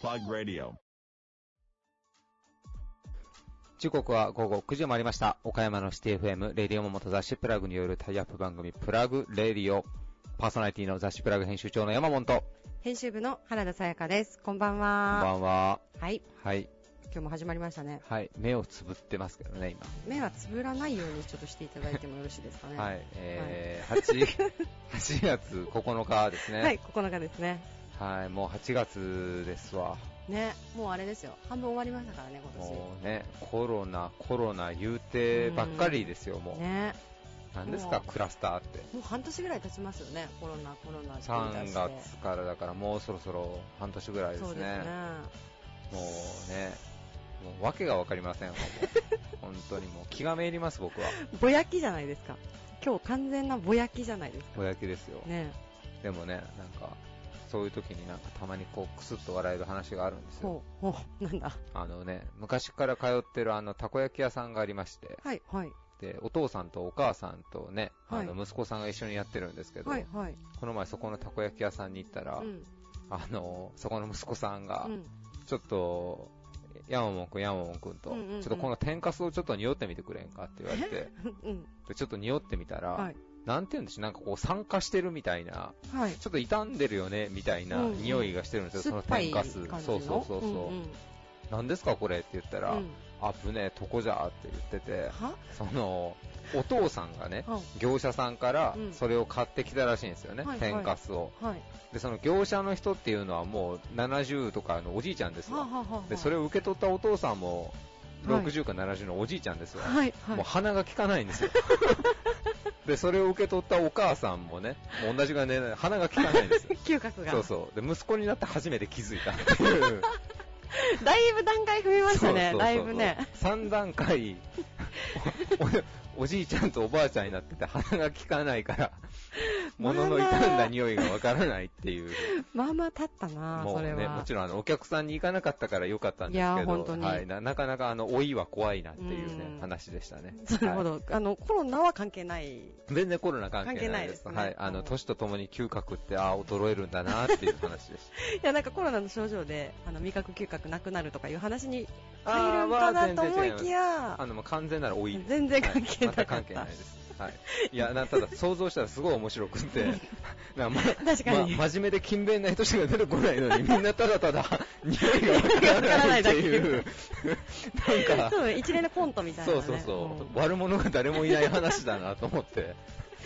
Plug Radio. 時刻は午後9時を回りました。岡山のシティ FM、レディオモモと雑誌プラグによるタイアップ番組、プラグレディオ。パーソナリティの雑誌プラグ編集長の山本と、編集部の原田さやかです。こんばんこんは。ばんは。はい。はい。今日も始まりましたね。はい。目をつぶってますけどね、目はつぶらないようにちょっとしていただいてもよろしいですかね。今。はい。えー、8、8 月9日ですね。はい、9日ですね。はい。もう8月ですわ。ね、もうあれですよ。半分終わりましたからね、今年。もうね、コロナ、コロナ言うてばっかりですよ、もう。ね。何ですか、クラスターって。もう半年ぐらい経ちますよね。コロナ、コロナって言い出3して月からだからもうそろそろ半年ぐらいですね。そうですね。もうね、もう訳が分かりません、本当にもう気がめいります、僕は。ぼやきじゃないですか。今日完全なぼやきじゃないですか。ぼやきですよ。ね。でもね、なんか、そういう時になんかたまにこうクスッと笑える話があるんですよ。ほう、ほう、なんだ？あのね、昔から通ってるあのたこ焼き屋さんがありまして、はい、はい。で、お父さんとお母さんとね、あのは息子さんが一緒にやってるんですけど、はい、はい。この前そこのたこ焼き屋さんに行ったら、うん。あの、そこの息子さんがう、ん。ちょっと、ヤマモン君、ヤマモン君と、うんうんうんちょっとこの天かすをちょっと匂ってみてくれんかって言われて、うん。でちょっと匂ってみたら、はい。なんて言うんでしょう、なんかこう酸化してるみたいな、はい。ちょっと傷んでるよね、みたいな匂いがしてるんですよ、その天かす。そうそうそうそう。んん何ですかこれって言ったら、うんあぶねえとこじゃって言ってて、は？その、お父さんがね、は業者さんからうんそれを買ってきたらしいんですよね、はいはい天かすを。はい。で、その業者の人っていうのはもう70とかのおじいちゃんですはあよ。で、それを受け取ったお父さんも、はい60か70のおじいちゃんですよ。はい、はい。もう鼻が利かないんですよ。で、それを受け取ったお母さんもね、もう同じがね、鼻が利かないんですよ。嗅覚が。そうそう。で、息子になって初めて気づいたっていう。だいぶ段階踏みましたね、そうそうそうだいぶね。3段階 お、おじいちゃんとおばあちゃんになってて鼻が利かないから、物の傷んだ匂いがわからないっていう。まあまあ経ったな、もうれは。もちろんあのお客さんに行かなかったからよかったんですけいやど、本当にはい、ななかなかあの老いは怖いなっていうね、うん話でしたね。はいなるほど。あの、コロナは関係ない。全然コロナ関係ないです。はい。あの、うん年とともに嗅覚って、ああ、衰えるんだなっていう話でした。いや、なんかコロナの症状で、あの、味覚嗅覚なくなるとかいう話にあ入るんかなと思いきやあ、の、完全なら老い。全然関係なたはい全く関係ないです。はい。いや、なただ想像したらすごい面白くって、なんかま確かに。ま、真面目で勤勉な人しか出てこないのに、みんなただただ匂いがわからないっていう、なんか、そう、一連のコントみたいな、ね。そうそうそう、ん悪者が誰もいない話だなと思って。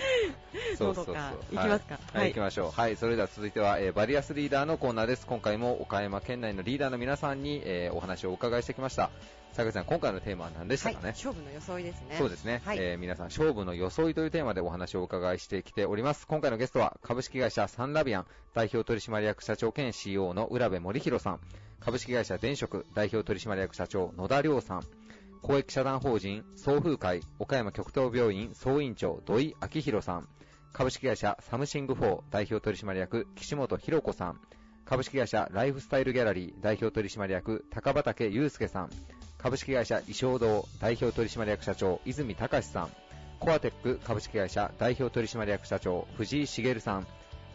そうそうそう。行きますか？はい、はい行きましょう。はい、それでは続いては、えーバリアスリーダーのコーナーです。今回も岡山県内のリーダーの皆さんに、えーお話をお伺いしてきました。坂口さん、今回のテーマは何でしたはいかね、勝負の装いですね。そうですね、はいえー皆さん、勝負の装いというテーマでお話をお伺いしてきております。今回のゲストは、株式会社サンラビアン代表取締役社長兼 CEO の浦部森弘さん、株式会社電職代表取締役社長野田亮さん、公益社団法人総風会岡山極東病院総院長土井明弘さん、株式会社サムシング4代表取締役岸本博子さん、株式会社ライフスタイルギャラリー代表取締役高畑祐介さん、株式会社衣装堂代表取締役社長泉隆さん、コアテック株式会社代表取締役社長藤井茂さん、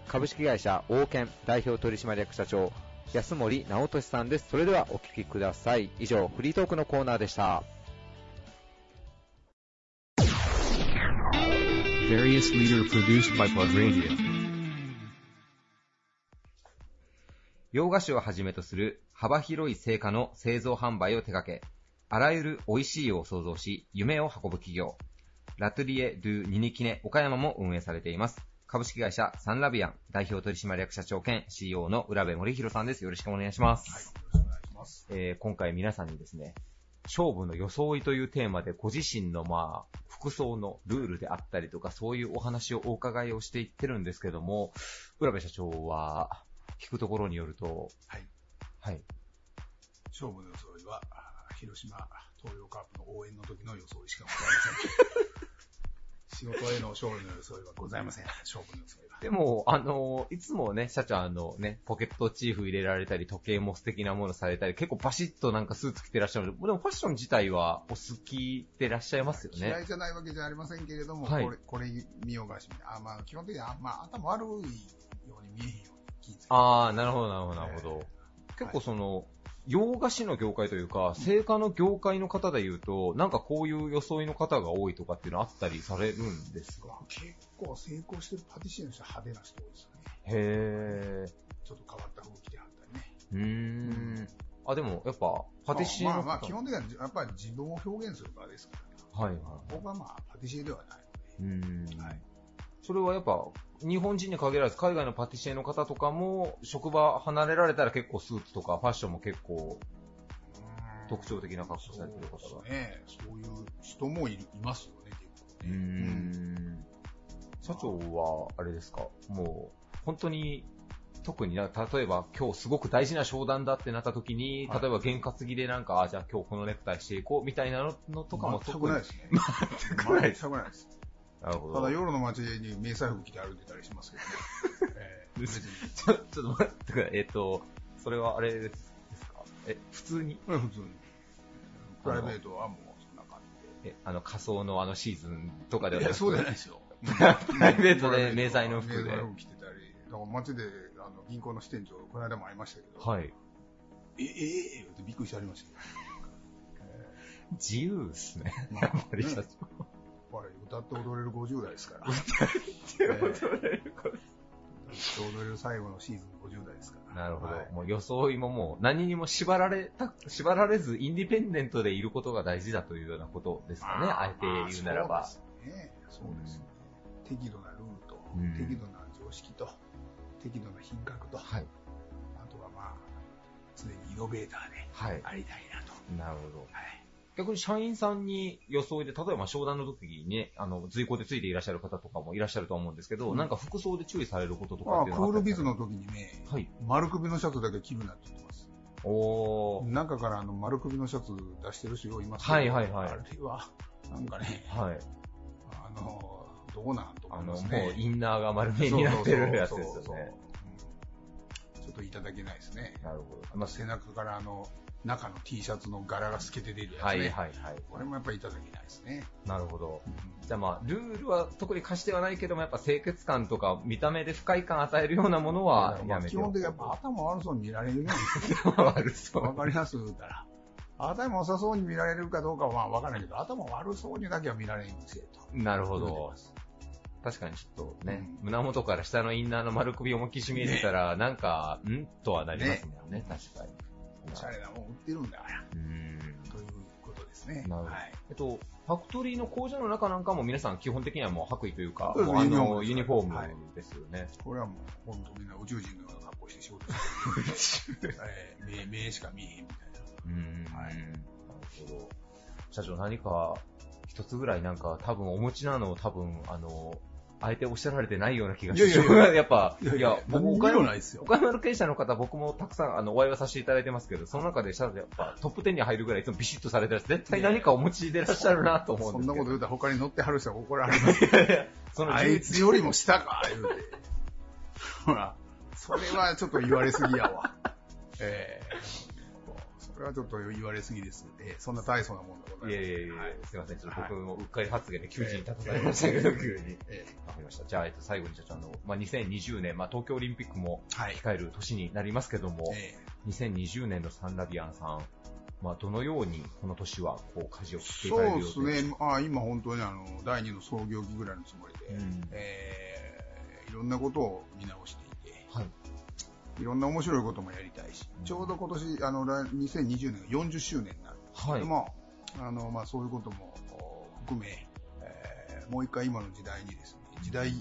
株式会社王健代表取締役社長安森直俊さんです。それではお聞きください。以上、フリートークのコーナーでした。Various leader produced by Plug Radio. 洋菓子をはじめとする幅広い成果の製造販売を手掛け、あらゆる美味しいを創造し、夢を運ぶ企業。ラトリエ・ドゥ・ニニキネ岡山も運営されています。株式会社サンラビアン代表取締役社長兼 CEO の浦部森弘さんです。よろしくお願いします。えー今回皆さんにですね、勝負の装いというテーマでご自身のまあ、服装のルールであったりとか、そういうお話をお伺いをしていってるんですけども、浦部社長は、聞くところによると、はい。はい。勝負の装いは、広島東洋カープの応援の時の装いしかございません。仕事への勝負の装いはございません。勝負の装いは。でも、あの、いつもね、社長あのね、ポケットチーフ入れられたり、時計も素敵なものされたり、結構バシッとなんかスーツ着てらっしゃるので、でもファッション自体はお好きでいらっしゃいますよね。嫌いじゃないわけじゃありませんけれども、はいこれ、これ見ようがしみあ、まあ、基本的には、まあ、頭悪いように見えへんように気ぃつけてああ、なるほど、なるほど、なるほど。え結構その、洋菓子の業界というか、製菓の業界の方で言うと、なんかこういう装いの方が多いとかっていうのあったりされるんですか？まあ結構成功してるパティシエの人は派手な人多いですよね。へちょっと変わった服着てはったりね。ー。うーん。あ、でも、やっぱ、パティシエの方、まあまあまあ、基本的にはやっぱり自分を表現する場ですから、はいはい。僕はまあ、パティシエではないうーん。ので、はい。それはやっぱ、日本人に限らず、海外のパティシエの方とかも、職場離れられたら結構スーツとかファッションも結構特徴的な格好されてる方がそうね。そういう人もいるいますよね、結構ね。ん。社長は、あれですか、もう、本当に、特にな、例えば今日すごく大事な商談だってなった時に、はい例えば験担ぎでなんか、あ、じゃあ今日このネクタイしていこうみたいなののとかも全くないですね。全くないです全くないです。なるほど。ただ夜の街に迷彩服着て歩いてたりしますけどね。えー別に。ちょ、ちょっと待ってください。えっと、それはあれですか？え、普通に？これ普通に。プライベートはもうそんな感え、あの仮想のあのシーズンとかではなく？そうじゃないですよ。プライベートで迷彩の服で迷彩服着てたり、だから街であの銀行の支店長、この間も会いましたけど、はい。え、え、え、えってびっくりしてありましたよ。自由ですね。まやっぱり社長。ぱり歌って踊れる50代ですから。踊れるこ歌って踊れる最後のシーズン50代ですから。なるほど。はいもう装いももう何にも縛られた、縛られずインディペンデントでいることが大事だというようなことですかね。あえて言うならば。そうですね。そうですね。適度なルールと、うん適度な常識と、適度な品格と、はい。あとはまあ、常にイノベーターではい。ありたいなと。なるほど。はい。逆に社員さんに装いで、例えば商談の時にね、あの、随行でついていらっしゃる方とかもいらっしゃると思うんですけど、うんなんか服装で注意されることとかっていうのはールビズのと。時にね、はい。丸首のシャツだけ着るなって言ってます。おー。中からあの丸首のシャツ出してる人いますけど、はいはいはいあれは、なんかね、はい。あの、どうなんとあの、もう思いますね。インナーが丸めになってるやつですよね。うんちょっといただけないですね。なるほど。まあ、背中からあの、中の T シャツの柄が透けて出るやつね。はいはいはい。これもやっぱりいただけないですね。なるほど。うんじゃあまあ、ルールは特に課してはないけども、やっぱ清潔感とか見た目で不快感与えるようなものはまあやめて基本的にやっぱ頭悪そうに見られるように悪そわかります言うたら。頭良さそうに見られるかどうかはまあわからないけど、頭悪そうにだけは見られんせえと。なるほど確かにちょっとね、うん胸元から下のインナーの丸首を思いっきし見えてたら、なんか、ん？とはなりますもんね、確かに。おしゃれなもん売ってるんだから。うーん。ということですね。なるほどはい。えっと、ファクトリーの工場の中なんかも皆さん基本的にはもう白衣というか、そうあユニフォームですのユニフォーはいムですよね。これはもう本当みんな宇宙人のような格好して仕事してる。え ー目目しか見えへんみたいな。うーん。はいなるほど。社長何か一つぐらいなんか多分お持ちなのを多分、あの、あえておっしゃられてないような気がして、いやいやいやっぱ、いや、いですよ。岡山の経営者の方、僕もたくさんあのお会いはさせていただいてますけど、その中で、やっぱトップ10に入るぐらいいつもビシッとされてる絶対何かお持ちでいらっしゃるなと思うんですけど。そんなこと言うたら他に乗ってはる人は怒られます。そのあいつよりも下か、言うて。ほら、それはちょっと言われすぎやわ。ええそれはちょっと言われすぎです。ええそんな大層なもんでございます。いやいやいや、はいすいません。ちょっとはい僕もうっかり発言で窮地に立たされましたけど、急に。えわかりました。じゃあ、えっと、最後に社長、あの、まあ、2020年、まあ、東京オリンピックも。控える年になりますけども、え2020年のサンラビアンさん、まあ、どのようにこの年は、こう、舵を切っていかそうれるです予定ね。あ今本当にあの、第二の創業期ぐらいのつもりで、うんえーいろんなことを見直していて、はい。いろんな面白いこともやりたいし、ちょうど今年、あの、来2020年が40周年になる。はい。でも、あの、まあ、そういうこともお含め、えーもう一回今の時代にですね、時代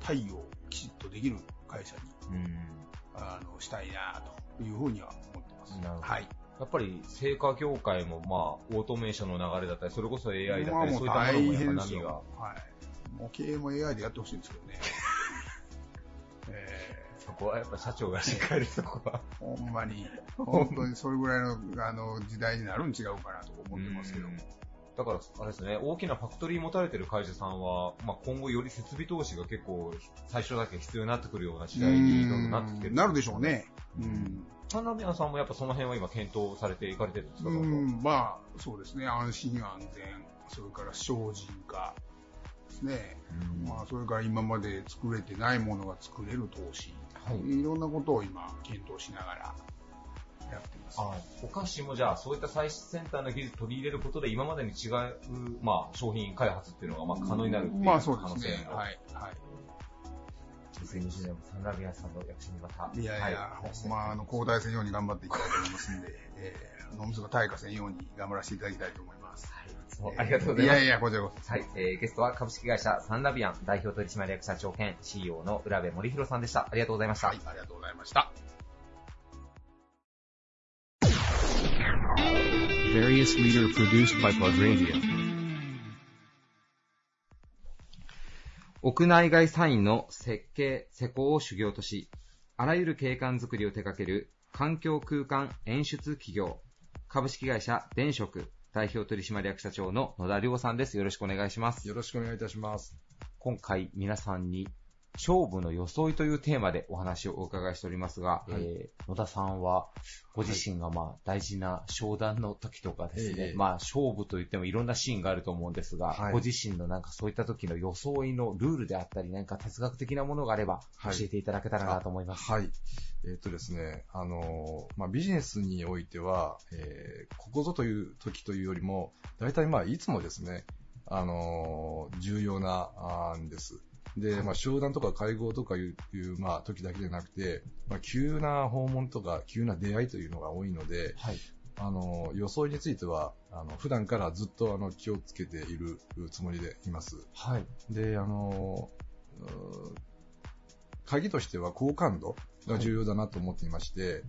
対応きちっとできる会社に、うん。あの、したいなというふうには思ってます。なるほどはい。やっぱり、成果業界も、まあ、オートメーションの流れだったり、それこそ AI だったり、そうういったものも波が。よ。はい。もう経営も AI でやってほしいんですけどね。えそこはやっぱ社長がしっかりそこは。ー、ほんまに、本当にそれぐらいのあの時代になるん違うかなと思ってますけども。うんだから、あれですね、大きなファクトリー持たれてる会社さんは、まあ、今後より設備投資が結構、最初だけ必要になってくるような時代にどんどんなってきてる。なるでしょうね。うん。サンラビアンさんもやっぱその辺は今検討されていかれてるんですか、うん、まあ、そうですね。安心安全、それから精進化ですね。まあ、それから今まで作れてないものが作れる投資。はいいろんなことを今、検討しながらやってます。あお菓子もじゃあ、そういった最先端の技術を取り入れることで、今までに違う、まあ、商品開発っていうのがまあ可能になるっていうまあ、可能そう性が、ですね。はい。はい。2020年もサンラビアンさんの役所にまた、いやいや、はいほんまあ、あの、交代せんように頑張っていきたいと思いますんで、えー、脳みそが退化せんように頑張らせていただきたいと思います。そうありがとうございます。いやいや、こちらこそ。はい、えー、ゲストは株式会社サンラビアン代表取締役社長兼 CEO の浦部森弘さんでした。ありがとうございました。はい、ありがとうございました。Various leader produced by Plug Radio. 屋内外サインの設計、施工を修行とし、あらゆる景観づくりを手掛ける環境空間演出企業、株式会社電職代表取締役社長の野田亮さんです。よろしくお願いします。よろしくお願いいたします。今回皆さんに勝負の装いというテーマでお話をお伺いしておりますが、はいえー野田さんはご自身がまあ大事な商談の時とかですね、ええまあ勝負といってもいろんなシーンがあると思うんですが、はいご自身のなんかそういった時の装いのルールであったり、何か哲学的なものがあればはい教えていただけたらなと思います。はい。えっ、とですね、あのーまあ、ビジネスにおいては、えーここぞという時というよりも、大体まあ、いつもですね、あのー重要な、んです。で、まあ、商談とか会合とかいう、まあ、時だけじゃなくて、まあ、急な訪問とか、急な出会いというのが多いので、はい。あの、装いについては、あの、普段からずっとあの、気をつけているつもりでいます。はい。で、あの、鍵としては好感度が重要だなと思っていまして、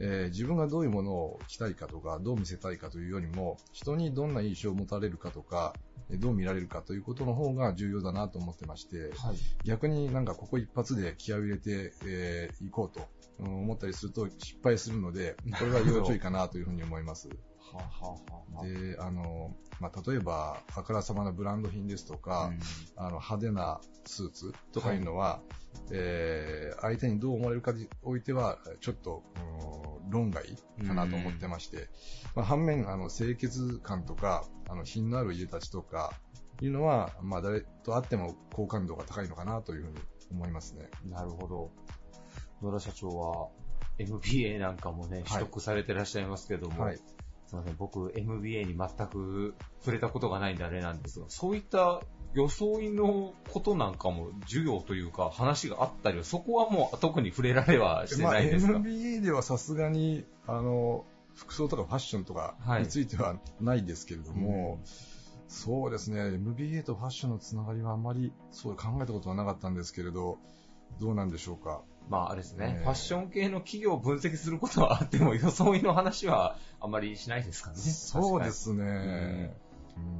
えー自分がどういうものを着たいかとか、どう見せたいかというよりも、人にどんな印象を持たれるかとか、えーどう見られるかということの方が重要だなと思ってまして、はい。逆になんかここ一発で気合を入れてい、えー行こうとうん思ったりすると失敗するので、これは要注意かなというふうに思います。で、あの、まあ、例えば、あからさまなブランド品ですとか、あの派手なスーツとかいうのは、えー相手にどう思われるかにおいては、ちょっと、うん論外かなと思ってまして、まあ、反面、あの、清潔感とか、あの、品のある家たちとか、いうのは、まあ、誰と会っても好感度が高いのかなというふうに思いますね。なるほど。野田社長は MBA なんかもね、取得されてらっしゃいますけども、はい。すみません、僕 MBA に全く触れたことがないんであれなんですが、そういった装いのことなんかも授業というか話があったりは、そこはもう特に触れられはしてまあ、ないですか、MBA ではさすがに、あの、服装とかファッションとかはい。についてはないですけれども、そうですね、MBA とファッションのつながりはあまりそう考えたことはなかったんですけれど、どうなんでしょうか？まああれですね、えーファッション系の企業を分析することはあっても、装いの話はあまりしないですかね。そうですね。うん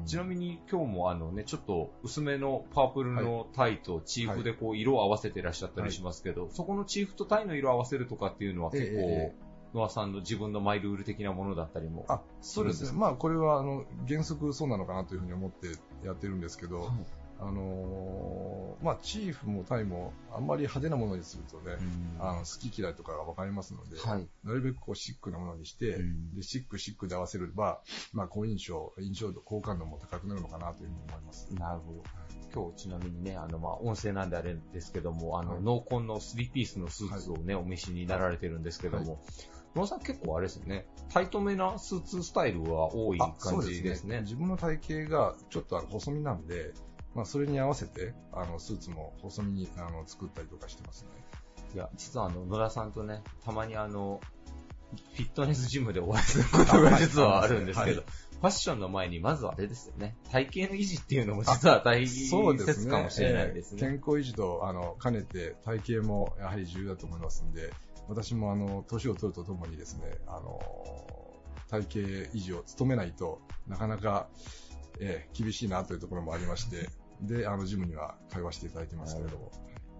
ちなみに今日もあのね、ちょっと薄めのパープルのタイとチーフでこう色を合わせてらっしゃったりしますけど、そこのチーフとタイの色を合わせるとかっていうのは結構、えノアさんの自分のマイルール的なものだったりも。あ、そうですね。まあ、これは、あの、原則そうなのかなというふうに思ってやってるんですけど、はいあのーまあ、チーフもタイも、あんまり派手なものにするとね、あの好き嫌いとかが分かりますので、はい。なるべくこうシックなものにして、うんでシックシックで合わせれば、まあ、好印象、印象度、好感度も高くなるのかなというふうに思います。なるほど。今日ちなみにね、あの、まあ、音声なんであれですけども、あの、はい濃紺の3ピースのスーツをね、お召しになられてるんですけども、野田さん結構あれですよね、タイトめなスーツスタイルは多いあ感じですね。自分の体型がちょっと細身なんで、まあ、それに合わせて、あの、スーツも細身にあの作ったりとかしてますね。いや、実はあの、野田さんとね、たまにあの、フィットネスジムでお会いすることが 実はあるんですけど、はファッションの前にまずはあれですよね、体型の維持っていうのも実は大。切かもしれないですね。えー健康維持と、あの、兼ねて体型もやはり重要だと思いますんで、私もあの、年を取るとともにですね、あの、体型維持を努めないとなかなか、えー厳しいなというところもありまして、で、あの、ジムには通わせていただいてますけれども。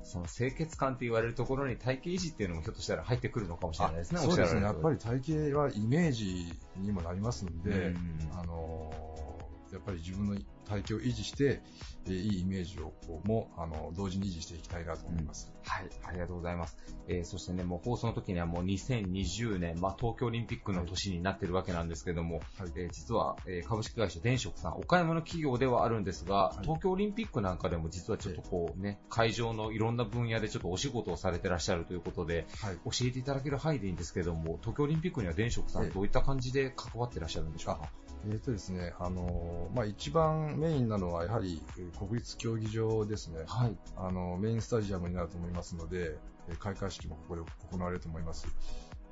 その清潔感って言われるところに体型維持っていうのもひょっとしたら入ってくるのかもしれないですね、そうですね。やっぱり。り体型はイメージにもなりますんで、うんあのーやっぱり自分の体型を維持して、えーいいイメージをこうも、あの、同時に維持していきたいなと思います。はい、ありがとうございます。えーそしてね、もう放送の時にはもう2020年、まあ、東京オリンピックの年になってるわけなんですけども、はいえー実は、えー株式会社電職さん、岡山の企業ではあるんですが、い東京オリンピックなんかでも実はちょっとこうね、会場のいろんな分野でちょっとお仕事をされてらっしゃるということで、はい。教えていただける範囲でいいんですけども、東京オリンピックには電職さん、ええどういった感じで関わってらっしゃるんでしょうか？えーとですね、あのーまあ、一番メインなのはやはりえー国立競技場ですね。はい。あの、メインスタジアムになると思いますので、えー開会式もここで行われると思います。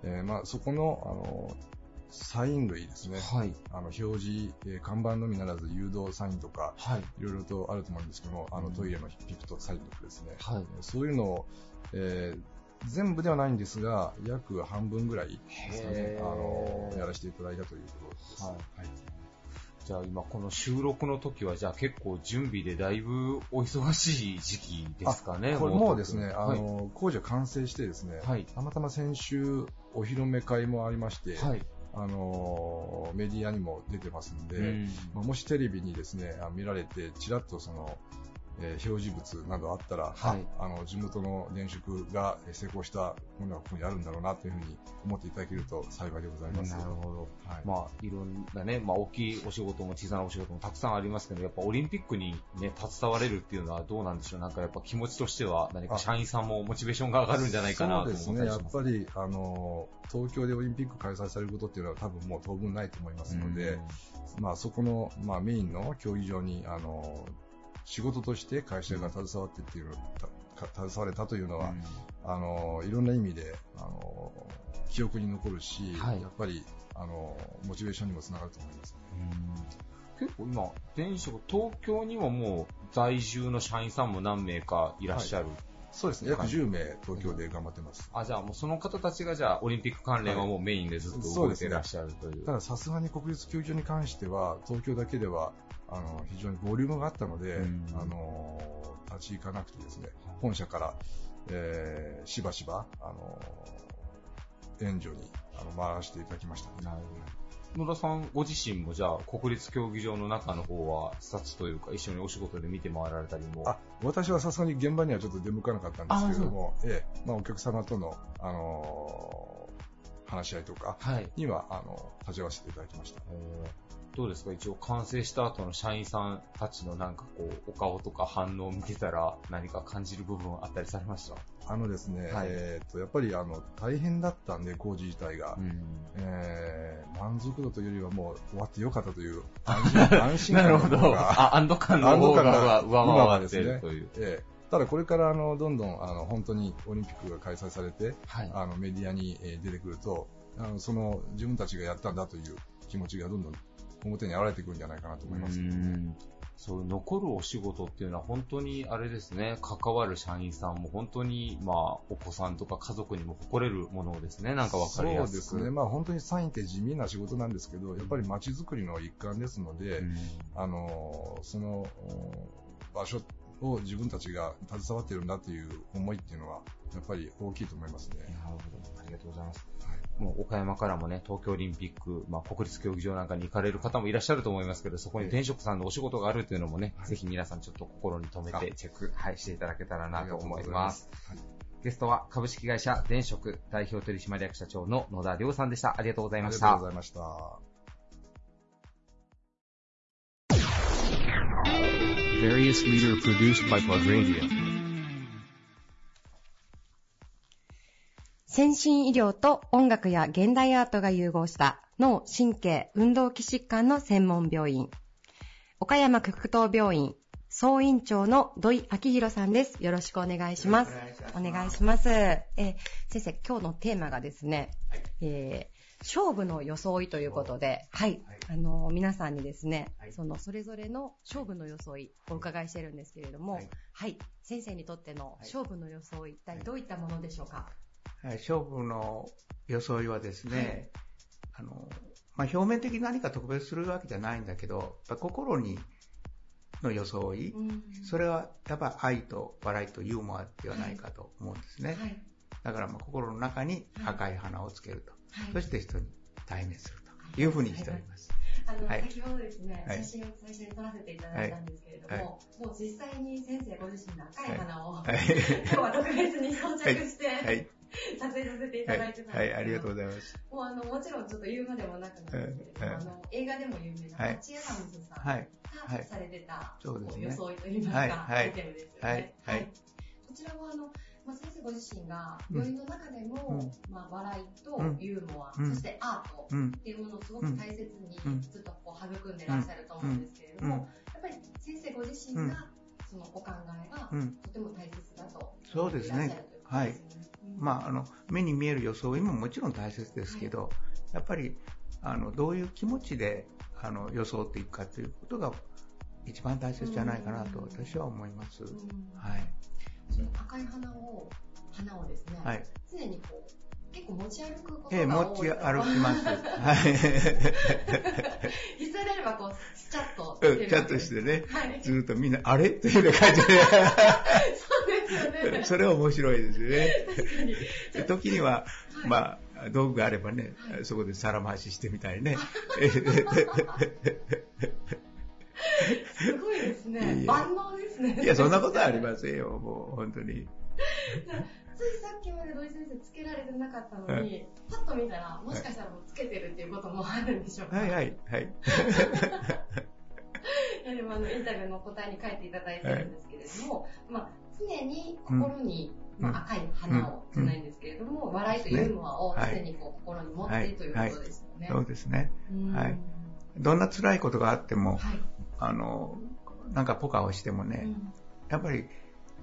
えーまあ、そこの、あの、サイン類ですね。はい。あの、表示、えー看板のみならず誘導サインとか、はい。いろいろとあると思うんですけども、あの、うんトイレのピクトサインとかですね。はい。えーそういうのを、えー全部ではないんですが、約半分ぐらいですかねへ、あーの、やらせていただいたということです。はいじゃあ今この収録の時はじゃあ結構準備でだいぶお忙しい時期ですかね。これもうですね、あはい。の、工事は完成してですね、はいたまたま先週お披露目会もありまして、はい。あの、メディアにも出てますんで、うんまあもしテレビにですね、あ見られて、ちらっとその、えー表示物などあったら、はいああの、地元の電飾がえー成功したものがここにあるんだろうなというふうに思っていただけると幸いでございます。なるほど。はい。まあ、いろんなね、まあ、大きいお仕事も小さなお仕事もたくさんありますけど、やっぱオリンピックにね、携われるっていうのはどうなんでしょう？なんかやっぱ気持ちとしては何かあ社員さんもモチベーションが上がるんじゃないかなと思ったそうですね、りします。やっぱり、あの、東京でオリンピック開催されることっていうのは多分もう当分ないと思いますので、まあそこの、まあメインの競技場に、あの、仕事として会社が携わってっていう携われたというのは、あの、いろんな意味で、あの、記憶に残るし、はいやっぱり、あの、モチベーションにもつながると思います。うん結構今、電子東京にももう在住の社員さんも何名かいらっしゃる。そうですね、約はい10名東京で頑張ってます。あ、じゃあもうその方たちがじゃあオリンピック関連はもうメインでずっと動いていらっしゃるという。たださすがに国立競技場に関しては、東京だけでは、あの、非常にボリュームがあったので、うんあの、立ち行かなくてですね、本社から、えーしばしば、あの、援助にあの回らせていただきました、なるほど。野田さんご自身もじゃあ国立競技場の中の方は視察というか一緒にお仕事で見て回られたりも？あ私はさすがに現場にはちょっと出向かなかったんですけれども、ええまあ、お客様との、あの話し合いとかはい。にはあの立ち会わせていただきました。えーどうですか？一応完成した後の社員さんたちのなんかこう、お顔とか反応を見てたら何か感じる部分あったりされました？あのですね、はいえーっとやっぱりあの大変だったんで工事自体が、ん。えー満足度というよりはもう終わってよかったという 安心安心感のなるほど。方があ、安堵感の安方がが上回ってですねるという。ええただこれからあのどんどんあの本当にオリンピックが開催されてはい。あのメディアにえー出てくるとあのその自分たちがやったんだという気持ちがどんどん表に現れてくるんじゃないかなと思います。うんそう、残るお仕事っていうのは本当にあれですね、関わる社員さんも本当に、まあ、お子さんとか家族にも誇れるものですね、なんかわかりやすく。そうですね。まあ本当にサインって地味な仕事なんですけど、やっぱり街づくりの一環ですので、うんあの、そのお場所を自分たちが携わっているんだという思いっていうのは、やっぱり大きいと思いますね。なるほど。ありがとうございます。もう岡山からもね、東京オリンピック、まあ、国立競技場なんかに行かれる方もいらっしゃると思いますけど、そこに転職さんのお仕事があるというのもね、はいぜひ皆さんちょっと心に留めてあチェック、はい、していただけたらなと思います。ゲストは株式会社電職代表取締役社長の野田亮さんでした。ありがとうございましたありがとうご。ざいました。Various leader produced by Plug Radio. 先進医療と音楽や現代アートが融合した脳、神経、運動器疾患の専門病院。岡山区東病院総院長の土井明宏さんです。よろしくお願いします。お願いします。えー先生、今日のテーマがですね、えー勝負の装いということで、はい、あの皆さんにですね、そのそれぞれの勝負の装いお伺いしてるんですけれども、はい、先生にとっての勝負の装い、一体どういったものでしょうか？はい勝負の装いはですね、あの、まあ、表面的に何か特別するわけじゃないんだけど、やっぱ心にの装い、うんそれはやっぱ愛と笑いとユーモアではないかと思うんですね。はいだからまあ心の中に赤い花をつけると。はいそして人に対面するというふうにしております。あの、はい先ほどですね、はい。写真を最初に撮らせていただいたんですけれども、もう実際に先生ご自身の赤い花を、はい。今日は特別に装着して、はい。撮影させていはい。ただいてたんですけど、はい。ありがとうございます。もうあの、もちろんちょっと言うまでもなくなんですけれども、はいあの、映画でも有名なはい。マチアダムズさんはい。がされてた、そうですね。こ装いといいますか、はい。はい。アイテムですよね。はい。はい。こちらはあの、まあ、先生ご自身が病院の中でも、うん。まあ、笑いとうん。ユーモア、うん。そしてアートうん。っていうものをすごく大切にうん。ずっとこう育んでらっしゃると思うんですけれども、うん。やっぱり先生ご自身がそのお考えがうん。とても大切だとそうですねいらっしゃるといまあ、あの、目に見える装いももちろん大切ですけど、やっぱり、あの、どういう気持ちで、あの、装っていくかということが一番大切じゃないかなと私は思います。うん。はい。その赤い花を、花をですね、はい。常にこう、結構持ち歩くことええ、が多い持ち歩きます。はい。必要であればこう、スチャッとうんチャットしてね、はい。ずっとみんな、あれっていうような感じでそうですよ、ね。それは面白いですよね。確かに。時には、はいまあ、道具があればね、はいそこで皿回ししてみたいね。すごいですね。え万能ですね。いや、そんなことはありませんよ、もう、本当に。ついさっきまで土井先生つけられてなかったのに、パッと見たら、もしかしたらもうつけてるっていうこともあるんでしょうか。はいはい、はい。いやでもあのインタビューの答えに書いていただいてるんですけれども、まあ、常に心に、うんまあ、赤い花をじゃないんですけれども、笑いとユーモアをはい常にこう心に持ってということですよね。そうですね。うんはいどんな辛いことがあっても、はい。あの、なんかポカをしてもね、うんやっぱり、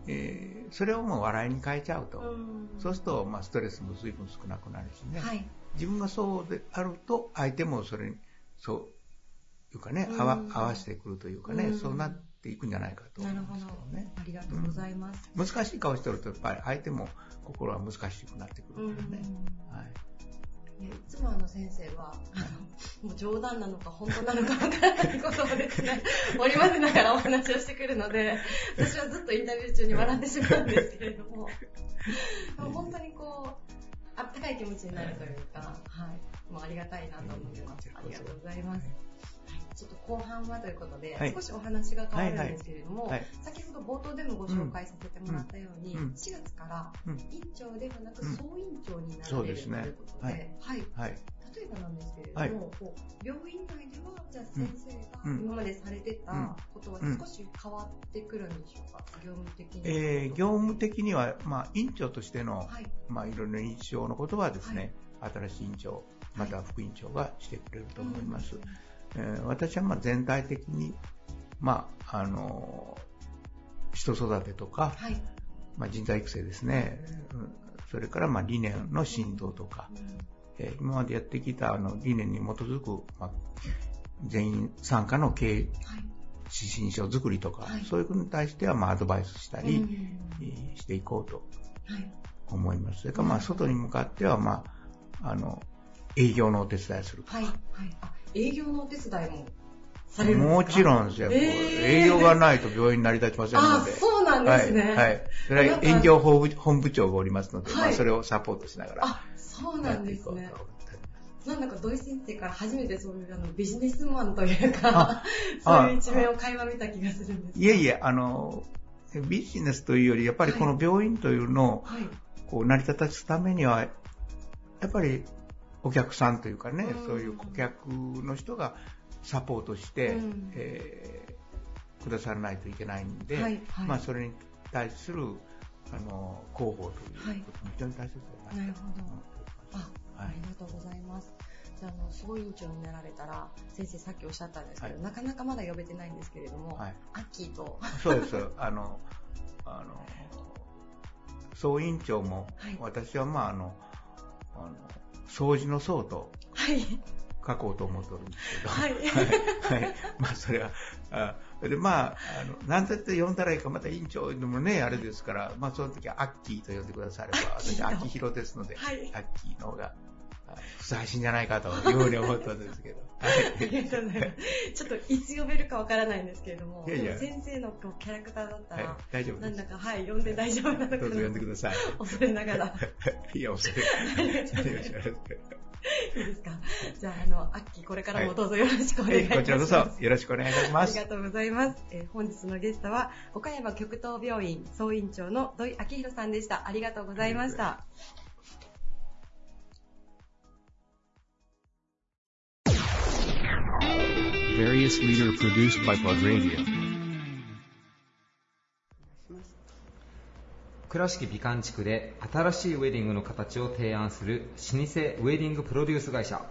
えーそれをもう笑いに変えちゃうと。うんそうすると、まあ、ストレスも随分少なくなるしね。はい。自分がそうであると、相手もそれに、そういうかね、うん合わ合わせてくるというかね、うんそうなっていくんじゃないかと思なるほどうんですけどね。。ありがとうございます。難しい顔してると、やっぱり相手も心は難しくなってくうんるからね。はい。いつもあの先生は、あの、もう冗談なのか本当なのかわからないことをですね、織り交ぜながらお話をしてくるので、私はずっとインタビュー中に笑ってしまうんですけれども、でも本当にこう、あったかい気持ちになるというか、はい。もうありがたいなと思ってます。ありがとうございます。はいちょっと後半はということで、はい。少しお話が変わるんですけれども、はいはい。先ほど冒頭でもご紹介させてもらったように、うん。うん。4月からうん。院長ではなくうん。総院長になられるとそうですねいうことで、はい。はい。はい。例えばなんですけれども、はい。病院内では、じゃあ先生がうん。今までされてたことはうん。少し変わってくるんでしょうか、業務的に。えー業務的には、まあ、院長としての、はい。まあ、いろいろな印象のことはですね、新しい院長、または副院長がしてくれると思います。えー私はまあ全体的に、まあ、あの人育てとか、はい。まあ、人材育成ですね、うんそれからまあ理念の振動とか、えー今までやってきたあの理念に基づく、まあ、全員参加の経営はい。指針書作りとか、はいそういうことに対してはまあアドバイスしたり、していこうとはい。思います。それからまあ外に向かっては、まあ、あの、営業のお手伝いするとか。はい。営業のお手伝いもされるんですか？もちろんですよ。えー営業がないと病院成り立ちませんのあ、で。そうなんですね。はい。はい。それは営業本部本部長がおりますので、はいまあそれをサポートしながらあ、そうなんですね。なんだか土井先生から初めてそういうあのビジネスマンというかあ、そういう一面を垣間見た気がするんです。いえいえ、あの、ビジネスというより、やっぱりこの病院というのをはい。こう成り立たすためには、やっぱりお客さんというかね、うん。そういう顧客の人がサポートして、うん。えーくださらないといけないんで、はいはい。まあ、それに対するあの広報ということも非常に大切だなとなるほど。思っておりあます。、ありがとうございます。じゃあ、あの、総院長になられたら、先生さっきおっしゃったんですけど、はい。なかなかまだ呼べてないんですけれども、はい。アッキーと、そうです。あの、あの、総委員長も、はい。私はまあ、あの、あの、掃除の層とはい、書こうと思っておるんですけど、はいはい。はい。まあ、それは、あで、まあ、あの、何てって呼んだらいいか、また委員長でもね、あれですから、まあ、その時はアッキーと呼んでくだされば、私、アッキヒロですので、はいアッキーの方が、あふさわしいんじゃないかというふうに思ったんですけど、はい。ありがとうございます。ちょっといつ呼べるかわからないんですけれども、いやいや先生のキャラクターだったはいら、大丈夫なんだ。か、はい、呼んで大丈夫なのかなどうぞ呼んでください。恐れながら。いや、恐れ。いいですか。じゃあ、あの、アッキー、これからもどうぞよろしくお願いいたします。こちらこそよろしくお願いいたします。ありがとうございます。えー本日のゲストは、岡山極東病院総院長の土井明宏さんでした。ありがとうございました。Various leader produced by Plug Radio. 倉敷美観地区で新しいウェディングの形を提案する老舗ウェディングプロデュース会社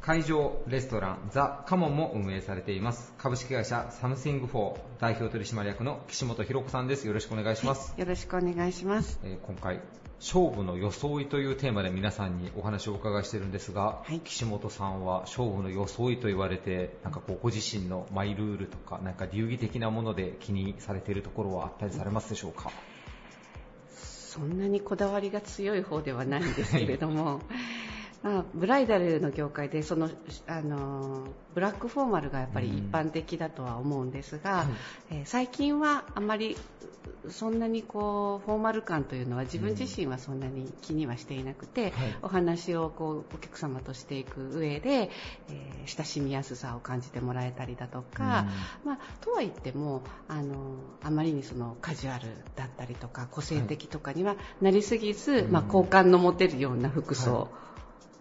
会場レストランザ・カモンも運営されています株式会社サムシングフォー代表取締役の岸本博子さんですよろしくお願いします、よろしくお願いします。えー今回勝負の装いというテーマで皆さんにお話をお伺いしているんですが、はい。岸本さんは勝負の装いと言われてなんかこうご自身のマイルールとかなんか流儀的なもので気にされているところはあったりされますでしょうか、そんなにこだわりが強い方ではないんですけれども、まあ、ブライダルの業界でそのあのブラックフォーマルがやっぱり一般的だとは思うんですが、えー最近はあまりそんなにこうフォーマル感というのは自分自身はそんなに気にはしていなくて、お話をこうお客様としていく上で、えー親しみやすさを感じてもらえたりだとか、まあ、とは言ってもあのあまりにそのカジュアルだったりとか個性的とかにはなりすぎず、まあ、好感の持てるような服装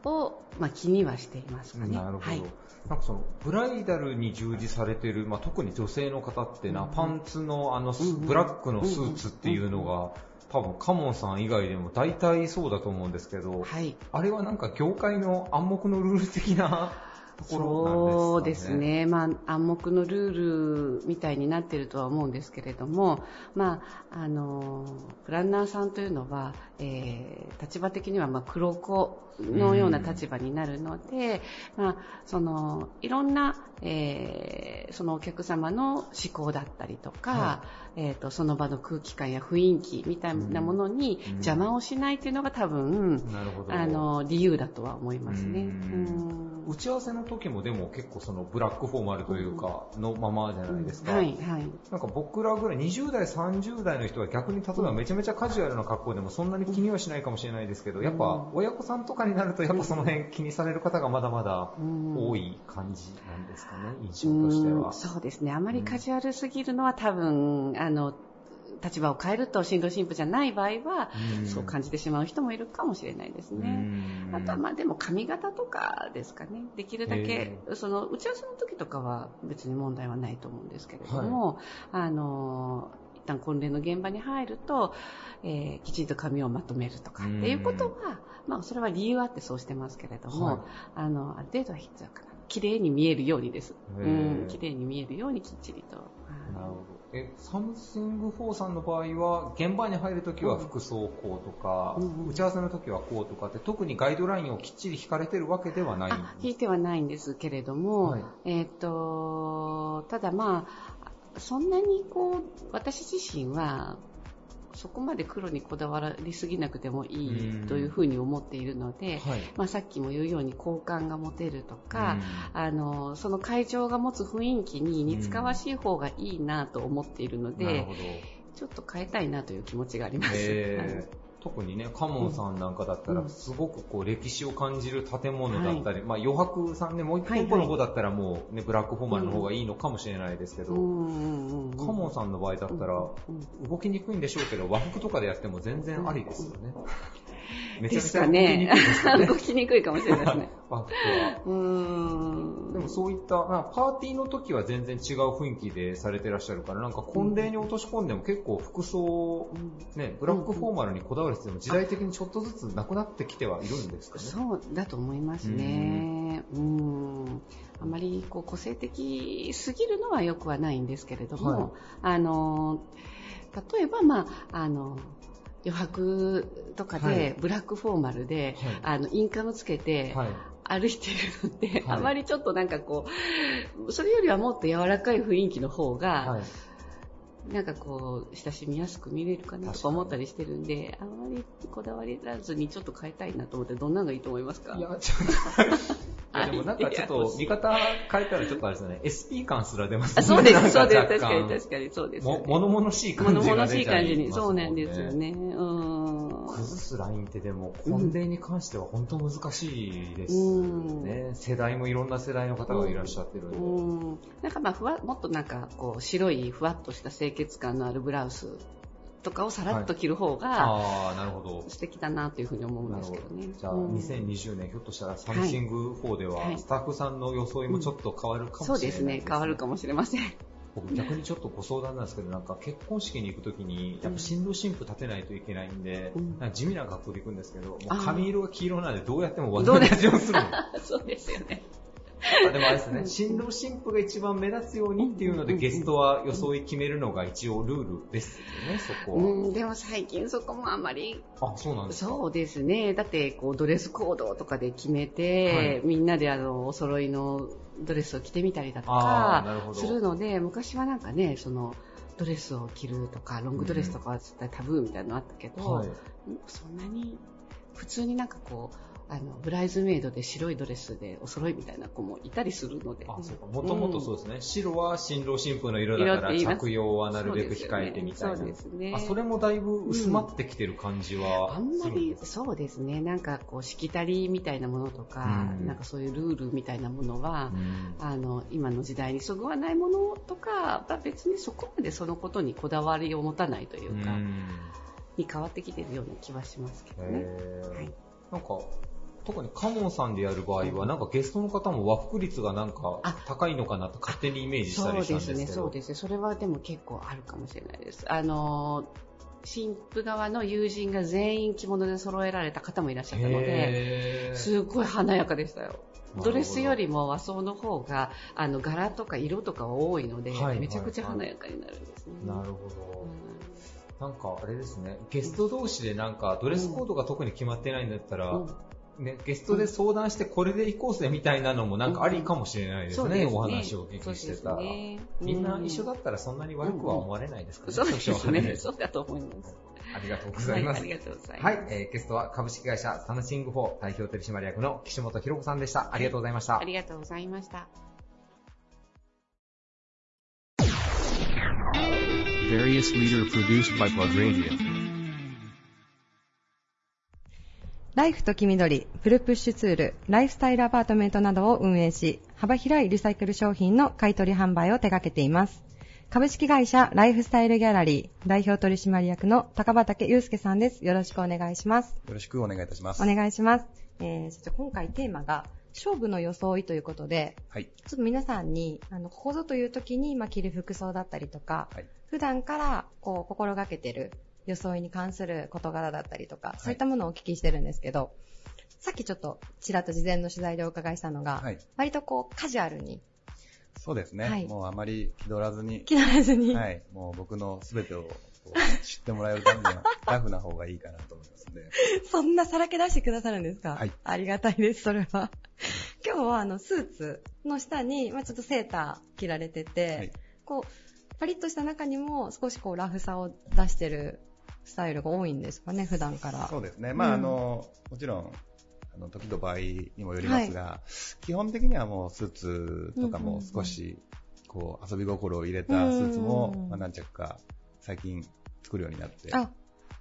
を、まあ、気にはしていますかね。なるほど、はい。なんかそのブライダルに従事されている、まあ、特に女性の方ってな、パンツのあのス、うんうん。ブラックのスーツっていうのが、多分カモンさん以外でも大体そうだと思うんですけど、はい。あれはなんか業界の暗黙のルール的なとこそうでろなんですかね？すね、まあ、暗黙のルールみたいになっているとは思うんですけれども、まあ、あのプランナーさんというのは、えー立場的にはまあ黒子のような立場になるので、まあ、そのいろんな、えーそのお客様の思考だったりとか、はえー、とその場の空気感や雰囲気みたいなものにうん。邪魔をしないというのが多分、なるほど。あの理由だとは思いますね。うん。うん。打ち合わせの時もでも結構そのブラックフォーマルというかのままじゃないですか。はいはい。なんか僕らぐらい20代、30代の人は逆に例えばめちゃめちゃカジュアルな格好でもそんなに気にはしないかもしれないですけど、やっぱ親子さんとかになるとやっぱその辺気にされる方がまだまだ多い感じなんですかね、印象としては。うん。そうですね。あまりカジュアルすぎるのは多分あの立場を変えると新郎新婦じゃない場合は、うん。そう感じてしまう人もいるかもしれないですね。あとはまあでも髪型とかですかね。できるだけ、その打ち合わせの時とかは別に問題はないと思うんですけれども、あの、一旦婚礼の現場に入ると、えーきちんと髪をまとめるとかっていうことは、まあそれは理由あってそうしてますけれども、はいあの、ある程度は必要かな。綺麗に見えるようにです。へうーん、綺麗に見えるようにきっちりと。はいなるほど。え、サムシング4さんの場合は、現場に入るときは服装こうとか、うんうん打ち合わせのときはこうとかって、特にガイドラインをきっちり引かれてるわけではない。あ引いてはないんですけれども、はいえっ、と、ただまあ、そんなにこう、私自身は、そこまで黒にこだわりすぎなくてもいうんいというふうに思っているので、はい。まあ、さっきも言うように好感が持てるとか、あのその会場が持つ雰囲気に似つかわしい方がいいなと思っているので。ちょっと変えたいなという気持ちがあります。えー特にね、カモンさんなんかだったら、うん。すごくこう歴史を感じる建物だったり、まあ余白さんね、もう一店舗の方だったらもうね、ブラックフォーマルの方がいいのかもしれないですけど、カモンさんの場合だったら、うん動きにくいんでしょうけど、和服とかでやっても全然ありですよね。めちゃめですちゃ動きにくいですよね。動きにくいかもしれないですね。和服は。うーんでもそういった、まあ、パーティーの時は全然違う雰囲気でされてらっしゃるから、なんか婚礼に落とし込んでも結構服装、ね、ブラックフォーマルにこだわる必要も時代的にちょっとずつなくなってきてはいるんですかね。そうだと思いますね。うん。あまりこう個性的すぎるのは良くはないんですけれども、はいあの、例えば、まあ、あの、余白とかはいでブラックフォーマルで、あの、インカムつけて、はい。歩いてるので、はいあまりちょっとなんかこう、それよりはもっと柔らかい雰囲気の方が、はい。なんかこう、親しみやすく見れるかなとか思ったりしてるんで、あまりこだわりらずにちょっと変えたいなと思って、どんなのがいいと思いますか？いや、ちょっと、でもなんかちょっと見方変えたらちょっとあれですよね、SP 感すら出ますあね。そうです、そうです。確かに確かにそうですよね。も物々しい感じが物々しい出ちゃいますもんね。感じに、そうなんですよね。うん。崩すラインってでも、婚礼に関しては本当難しいですね。世代もいろんな世代の方がいらっしゃってるんで。うんなんかまあふわもっとなんかこう白いふわっとした清潔感のあるブラウスとかをさらっと着る方がああ、なるほど。素敵だなというふうに思うんですけどね。じゃあ、うん2020年、ひょっとしたらサムシング4ではは、いスタッフさんの装いもちょっと変わるかもしれないそうですね、変わるかもしれません。僕逆にちょっとご相談なんですけど、なんか結婚式に行くときに、やっぱ新郎新婦立てないといけないんで、うんなんか地味な格好で行くんですけど、もう髪色が黄色なんでどうやってもどうでするの。そうですよね。あでもあれですね、新郎新婦が一番目立つようにっていうので、うんゲストは装い決めるのが一応ルールですよね、そこは。うん、でも最近そこもあんまりあ、そうなんですか。そうですね。だって、こう、ドレスコードとかで決めて、みんなであの、お揃いのドレスを着てみたりだとか、するので、昔はなんかね、その、ドレスを着るとか、ロングドレスとかは絶対タブーみたいなのあったけど、はい。そんなに、普通になんかこう、あの、ブライズメイドで白いドレスでお揃いみたいな子もいたりするので。あ、そうか。もともとそうですね。白は新郎新婦の色だから着用はなるべく控えてみたいな。そうですね。あ、それもだいぶ薄まってきてる感じはあんますりるんで、すそうですね、なんかこう、しきたりみたいなものとか、うんなんかそういうルールみたいなものは、うんあの、今の時代にそぐわないものとか、まあ別にそこまでそのことにこだわりを持たないというか、うんに変わってきてるような気はしますけどね。はいなんか、特にカモンさんでやる場合は、なんかゲストの方も和服率がなんかあ高いのかなと勝手にイメージしたそうりしたんでね、ですすけど。そうですね。それはでも結構あるかもしれないです。あの、新婦側の友人が全員着物で揃えられた方もいらっしゃったので、すごい華やかでしたよ。ドレスよりも和装の方が、あの、柄とか色とかは多いので、はいはいめちゃくちゃ華やかになるんですね。なるほうど。んなんかあれですね、ゲスト同士でなんかドレスコードが特に決まってないんだったら、うんね、ゲストで相談してこれで行こうぜみたいなのもなんかありかもしれないですね、そうですねお話をお聞きしてたら。そうですねみんな一緒だったらそんなに悪くは思われないですか？ね、そうです少々はね。そうだと思います。ありがとうございます。はい、ありがとうございます。はい、えーゲストは株式会社サムシング4代表取締役の岸本博子さんでした。ありがとうございました。ありがとうございました。Various leader produced by Plug Radio. ライフと黄緑、プルプッシュツール、ライフスタイルアパートメントなどを運営し、幅広いリサイクル商品の買取販売を手掛けています。株式会社ライフスタイルギャラリー代表取締役の高畑祐介さんです。よろしくお願いします。よろしくお願いいたします。お願いします。えー、そして今回テーマが勝負の装いということで、はい。ちょっと皆さんに、あの、ここぞという時に、まあ、着る服装だったりとか、はい。普段から、こう、心がけてる装いに関する事柄だったりとか、そういったものをお聞きしてるんですけど、さっきちょっと、ちらっと事前の取材でお伺いしたのが、はい。割とこう、カジュアルに、そうですね。はいもうあまり気取らずに、着られずに、はい。もう僕の全てを知ってもらえるためには、ラフな方がいいかなと思いますので。そんなさらけ出してくださるんですか？はいありがたいです、それは。今日は、あの、スーツの下に、まあちょっとセーター着られてて、はいこう、パリッとした中にも少しこう、ラフさを出してるスタイルが多いんですかね、普段から。そうですね。まあ、うんあの、もちろん、あの、時と場合にもよりますが、基本的にはもうスーツとかも少し、こう、遊び心を入れたスーツも、うんまあ、何着か最近作るようになって、あ、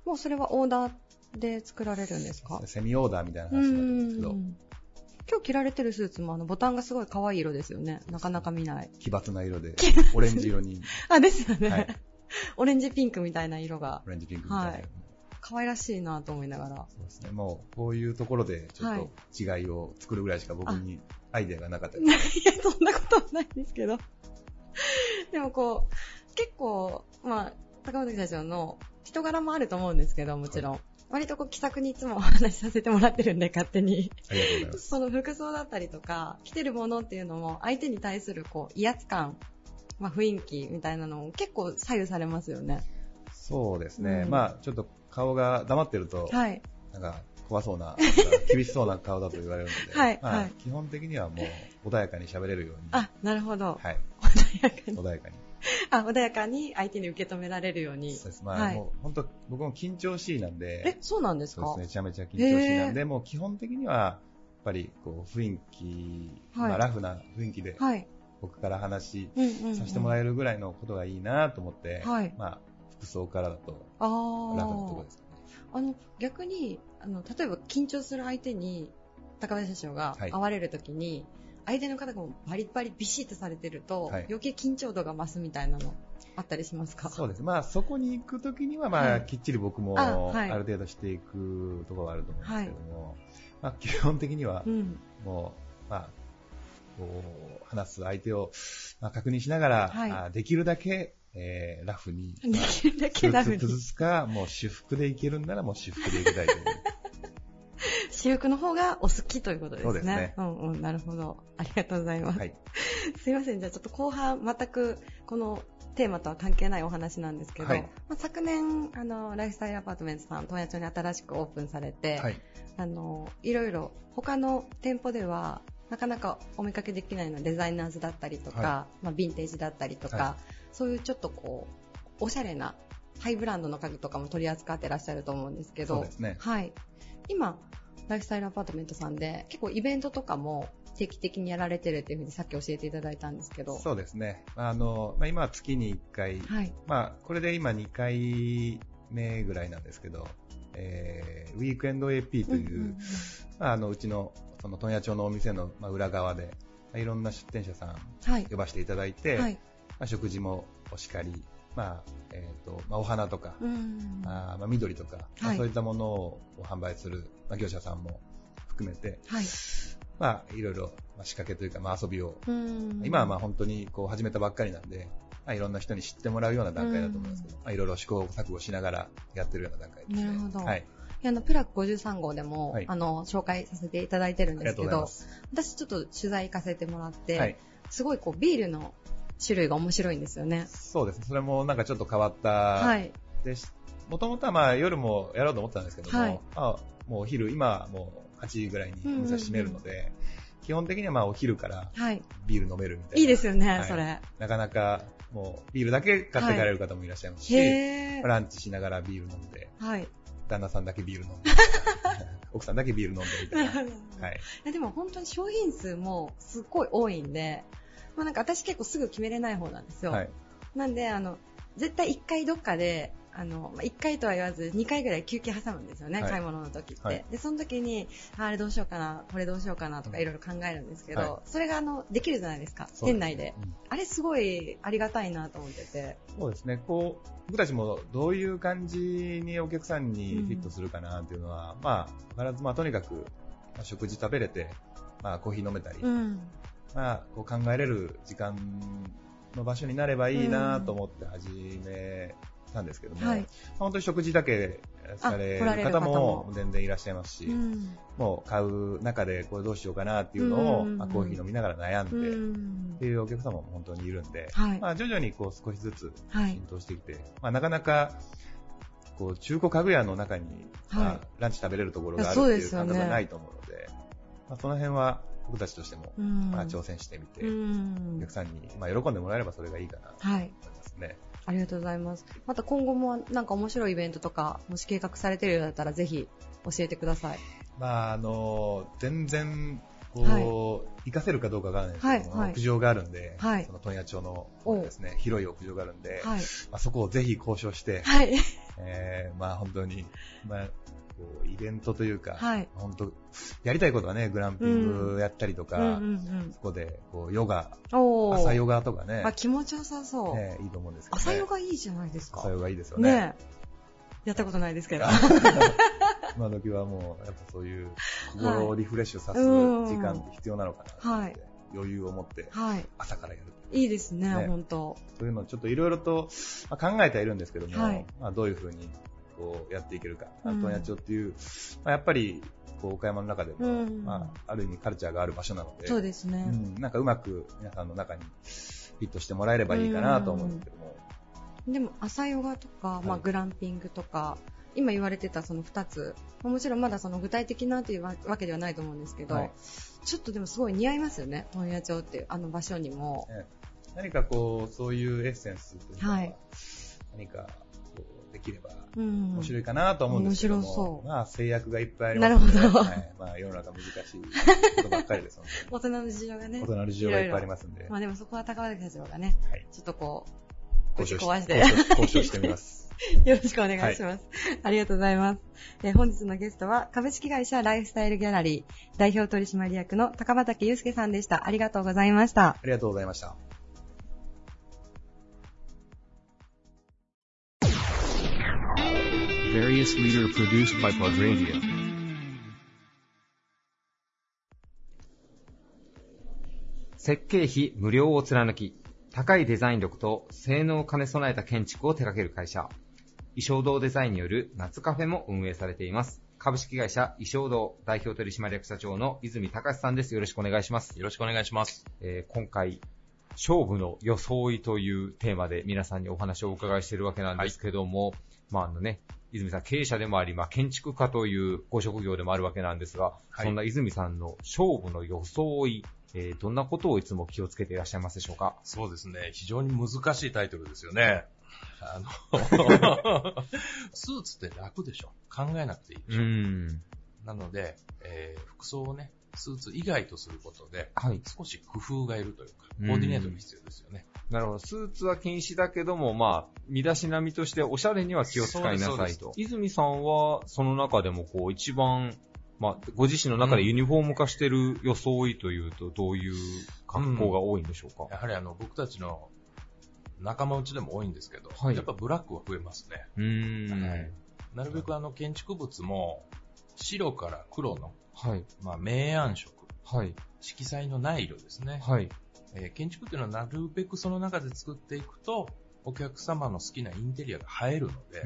もうそれはオーダーで作られるんですか？セミオーダーみたいなう話になってますけど、ん。今日着られてるスーツもあのボタンがすごい可愛い色ですよね。なかなか見ない。奇抜な色で、オレンジ色に、あ、ですよね。はい オレンジピンクみたいな色がオレンジピンクみたいな。はい可愛らしいなと思いながら。そうですね。もう、こういうところで、ちょっと違いを作るぐらいしか僕にアイデアがなかったです。いや、そんなことはないんですけど。でもこう、結構、まあ、高本社長の人柄もあると思うんですけど、もちろん。割とこう気さくにいつもお話しさせてもらってるんで、勝手に。ありがとうございます。その服装だったりとか、着てるものっていうのも、相手に対するこう、威圧感、まあ雰囲気みたいなのも結構左右されますよね。そうですね。うんまあ、ちょっと顔が黙ってると、はい。なんか怖そうな、厳しそうな顔だと言われるので、はいまあはい基本的にはもう穏やかに喋れるように、あ、なるほど。はい、穏やかに。穏やかに。あ、穏やかに相手に受け止められるように。そうです。まあ、はいもう本当僕も緊張しいなんえで、、そうなんですか？そうですね、めちゃめちゃ緊張しいなんへで、もう基本的には、やっぱりこう雰囲気、はいまあラフな雰囲気で、はい。僕から話。させてもらえるぐらいのことがいいなと思って、はいまあ、服装からだとあラフなとこですかね。あの、逆に、あの、例えば緊張する相手に、高林社長がはい会われるときに、相手の方がバリバリビシッとされてると、はい余計緊張度が増すみたいなの、あったりしますか？そうです。まあ、そこに行くときには、まあ、はいきっちり僕も、ある程度していくところはあると思うんですけども、まあ、基本的にはう、ん。もう、まあ、こう、話す相手を、まあ、確認しながら、はいあできるだけ、えーラフに、できるだけラフに。崩すか、もう私服でいけるんならもう私服でいきたいという。私服の方がお好きということですね。そうですねうんうん、なるほど。ありがとうございます。はい。すいません、じゃあちょっと後半、全くこのテーマとは関係ないお話なんですけど、はいまあ、昨年、あの、ライフスタイルアパートメントさん、東野町に新しくオープンされて、はい。あの、いろいろ他の店舗では、なかなかお見かけできないのはデザイナーズだったりとか、はまあ、ヴィンテージだったりとか、はそういうちょっとこう、おしゃれなハイブランドの家具とかも取り扱ってらっしゃると思うんですけど、そうですね。はい。今、ライフスタイルアパートメントさんで、結構イベントとかも定期的にやられてるっていうふうにさっき教えていただいたんですけど。そうですね。あの、まあ、今は月に1回、はい。まあ、これで今2回目ぐらいなんですけど、えーウィークエンド AP という、んんんまあ、あのうちのその問屋町のお店のまあ裏側で、まあいろんな出店者さんはい。呼ばせていただいて、はい。まあ、食事もお叱り、まあえーとまあ、お花とか、まあ、緑とか、まあはいそういったものを販売する、まあ、業者さんも含めて、はい。まあ、いろいろ、まあ、仕掛けというか、まあ、遊びを、うん今はまあ本当にこう始めたばっかりなんで、まあ、いろんな人に知ってもらうような段階だと思いますけど、まあ、いろいろ試行錯誤しながらやってるような段階ですね。なるほどはい。あの、プラック53号でも、はいあの、紹介させていただいてるんですけど。私ちょっと取材行かせてもらって、はい。すごいこう、ビールの種類が面白いんですよね。そうですね。それもなんかちょっと変わった、はい。でし、もともとはまあ夜もやろうと思ってたんですけども、はいまあ、もうお昼、今はもう8時ぐらいにお店閉めるので、基本的にはまあお昼からはい。ビール飲めるみたいな。いいですよね、はいそれ。なかなかもうビールだけ買って帰れる方もいらっしゃいますし、へー。ランチしながらビール飲んで、はい。旦那さんだけビール飲んで、奥さんだけビール飲んでみたいな。はい。いやでも本当に商品数もすっごい多いんで、まあなんか私結構すぐ決めれない方なんですよ。はい。なんで、あの、絶対1回どっかで、あの、まあ、1回とは言わず2回ぐらい休憩挟むんですよね、はい買い物の時って。はいで、その時に、ああれどうしようかな、これどうしようかなとかいろいろ考えるんですけど、はそれがあの、できるじゃないですか、店内で。うんあれすごいありがたいなと思ってて。そうですね。こう、僕たちもどういう感じにお客さんにフィットするかなっていうのは、まあ、必ず、まあ、とにかく、まあ、食事食べれて、まあ、コーヒー飲めたり、うん。まあ、こう考えれる時間の場所になればいいなと思って始めたんですけども、はい。まあ本当に食事だけされる方方も。も全然いらっしゃいますし、うん。もう買う中でこれどうしようかなっていうのを、うんまあコーヒー飲みながら悩んで、うんっていうお客様も本当にいるんで、はい。まあ、徐々にこう少しずつはい。浸。透してきて、まあ、なかなかこう中古家具屋の中に、はい。まあランチ食べれるところがあるっていう感覚がないと思うので、まあ、その辺は僕たちとしても、うん。まあ、挑戦してみて、うん。お客さんに、まあ、喜んでもらえればそれがいいかなとはい。思いますね。ありがとうございます。また今後もなんか面白いイベントとか、もし計画されてるようだったらぜひ教えてください。まあ、あの全然こう、はい活かせるかどうかわからないですけども、はいはい屋上があるんで、はいその問屋町のおですね、広い屋上があるんで、はい。まあ、そこをぜひ交渉して、はい。えーまあ本当に、まあ、こうイベントというか、はい本当、やりたいことはね、グランピングやったりとか、うんうんそこでこうヨガ。朝ヨガとかねあ、気持ちよさそう。ねいいと思うんですけど、ね。朝ヨガいいじゃないですか。朝ヨガいいですよね。ねえやったことないですけど。今時はもう、やっぱそういう心をリフレッシュさすうん時間って必要なのかなと思って、はい余裕を持ってはい。朝からやる。いいですね、ね本当。そういうのをちょっといろいろと、まあ、考えてはいるんですけども、はいまあ、どういうふうにこうやっていけるか。うん。問屋町っていう、まあ、やっぱりこう岡山の中でも、うん。まあ、ある意味カルチャーがある場所なので、そうですね。うん。なんかうまく皆さんの中にフィットしてもらえればいいかなと思うんですけども、でも朝ヨガとか、まあ、はいグランピングとか、今言われてたその2つ、まあもちろんまだその具体的なというわわけではないと思うんですけど、はい。ちょっとでもすごい似合いますよね、問屋町っていうあの場所にも。ね何かこう、そういうエッセンスというのは、はい。何かきればうん。面白いかなと思うんですけども、面白そうまあ制約がいっぱいありますので、なるほどはいまあ世の中難しいことばっかりですので、大人の事情がね。大人の事情がいっぱいありますんで、まあでもそこは高林社長がね、はいちょっとこう、交渉して交渉してみます。よろしくお願いします。ありがとうございます。えー本日のゲストは、株式会社ライフスタイルギャラリー代表取締役の高畑祐介さんでした。ありがとうございました。ありがとうございました。Various leader produced by Plug Radio. 設計費無料を貫き、高いデザイン力と性能を兼ね備えた建築を手掛ける会社、衣装堂デザインによる夏カフェも運営されています。株式会社衣装堂代表取締役社長の泉隆さんです。よろしくお願いします。よろしくお願いします。えー今回、勝負の装いというテーマで皆さんにお話をお伺いしているわけなんですけども、まああのね、泉さん経営者でもあり、まあ建築家というご職業でもあるわけなんですが、はいそんな泉さんの勝負の装い、えーどんなことをいつも気をつけていらっしゃいますでしょうか？そうですね、非常に難しいタイトルですよね。あの、スーツって楽でしょ？考えなくていいでしょ？ん。なので、えー服装をね、スーツ以外とすることで、はい。少し工夫がいるというか、うんコーディネートが必要ですよね。なるほど。スーツは禁止だけども、まあ、身だしなみとしておしゃれには気を使いなさいと。泉さんは、その中でもこう、一番、まあ、ご自身の中でユニフォーム化してる装いというと、どういう格好が多いんでしょうか、やはりあの、僕たちの仲間内でも多いんですけど、はいやっぱブラックは増えますね。うーん。はいなるべくあの、建築物も、白から黒の、はい。まあ、明暗色、はい。色彩のない色ですね。はい。えー建築っていうのはなるべくその中で作っていくと、お客様の好きなインテリアが映えるので。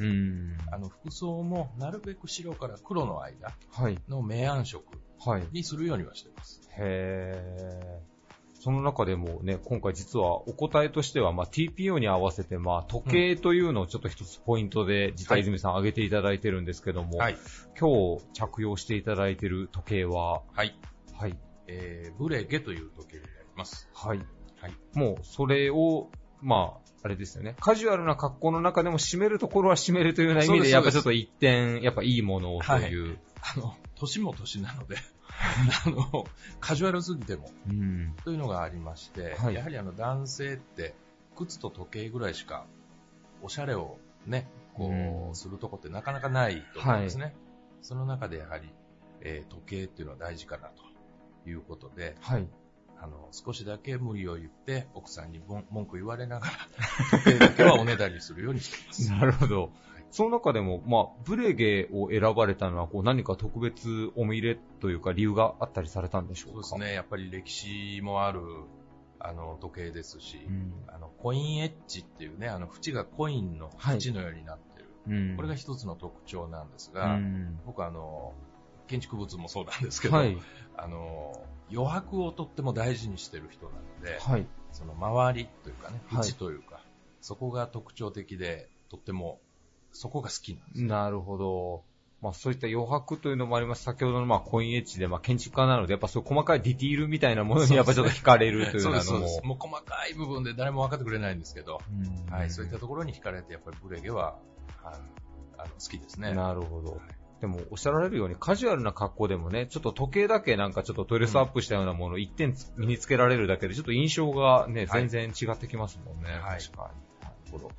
あの服装もなるべく白から黒の間はい。の明暗色はい。にするようにはしてます。へー。その中でもね、今回実はお答えとしては、まあ、TPO に合わせて、まあ、時計というのをちょっと一つポイントで、実は泉さん挙げていただいてるんですけども、はい。今日着用していただいている時計は、はい。はい。えー、ブレゲという時計になります。はい。はい。もう、それを、まあ、あれですよね。カジュアルな格好の中でも締めるところは締めるというような意味で、やっぱちょっと一点、やっぱいいものをという。あの、年も年なので、あの、カジュアルすぎても、うん。というのがありまして、はいやはりあの男性って、靴と時計ぐらいしか、おしゃれをね、こうするとこってなかなかないと思うんですね。その中でやはり、えー時計っていうのは大事かなということで、はい。あの、少しだけ無理を言って、奥さんに文文句言われながら、時計だけはおねだりするようにしています。なるほど。その中でも、まあ、ブレゲを選ばれたのは、こう、何か特別思い入れというか理由があったりされたんでしょうか？そうですね、やっぱり歴史もある、あの、時計ですし、うん。あの、コインエッジっていうね、あの、縁がコインのはい縁のようになってる。うん。これが一つの特徴なんですうが、ん。僕あの、建築物もそうなんですけど、はい。あの、余白をとっても大事にしてる人なので、はい。その周りというかね、はい縁というか、そこが特徴的で、とっても、そこが好きなんです。なるほど。まあそういった余白というのもあります。先ほどのまあコインエッジでまあ建築家なので、やっぱそう細かいディティールみたいなものにやっぱちょっと惹かれるというのもそうですそうです。。もう細かい部分で誰も分かってくれないんですけど、うんはい、そういったところに惹かれて、やっぱりブレゲは、はいあの好きですね。なるほど。でも、おっしゃられるように、カジュアルな格好でもね、ちょっと時計だけなんかちょっとドレスアップしたようなものを一点つ身につけられるだけで、ちょっと印象がね、はい全然違ってきますもんね。はい確かに。なるほど。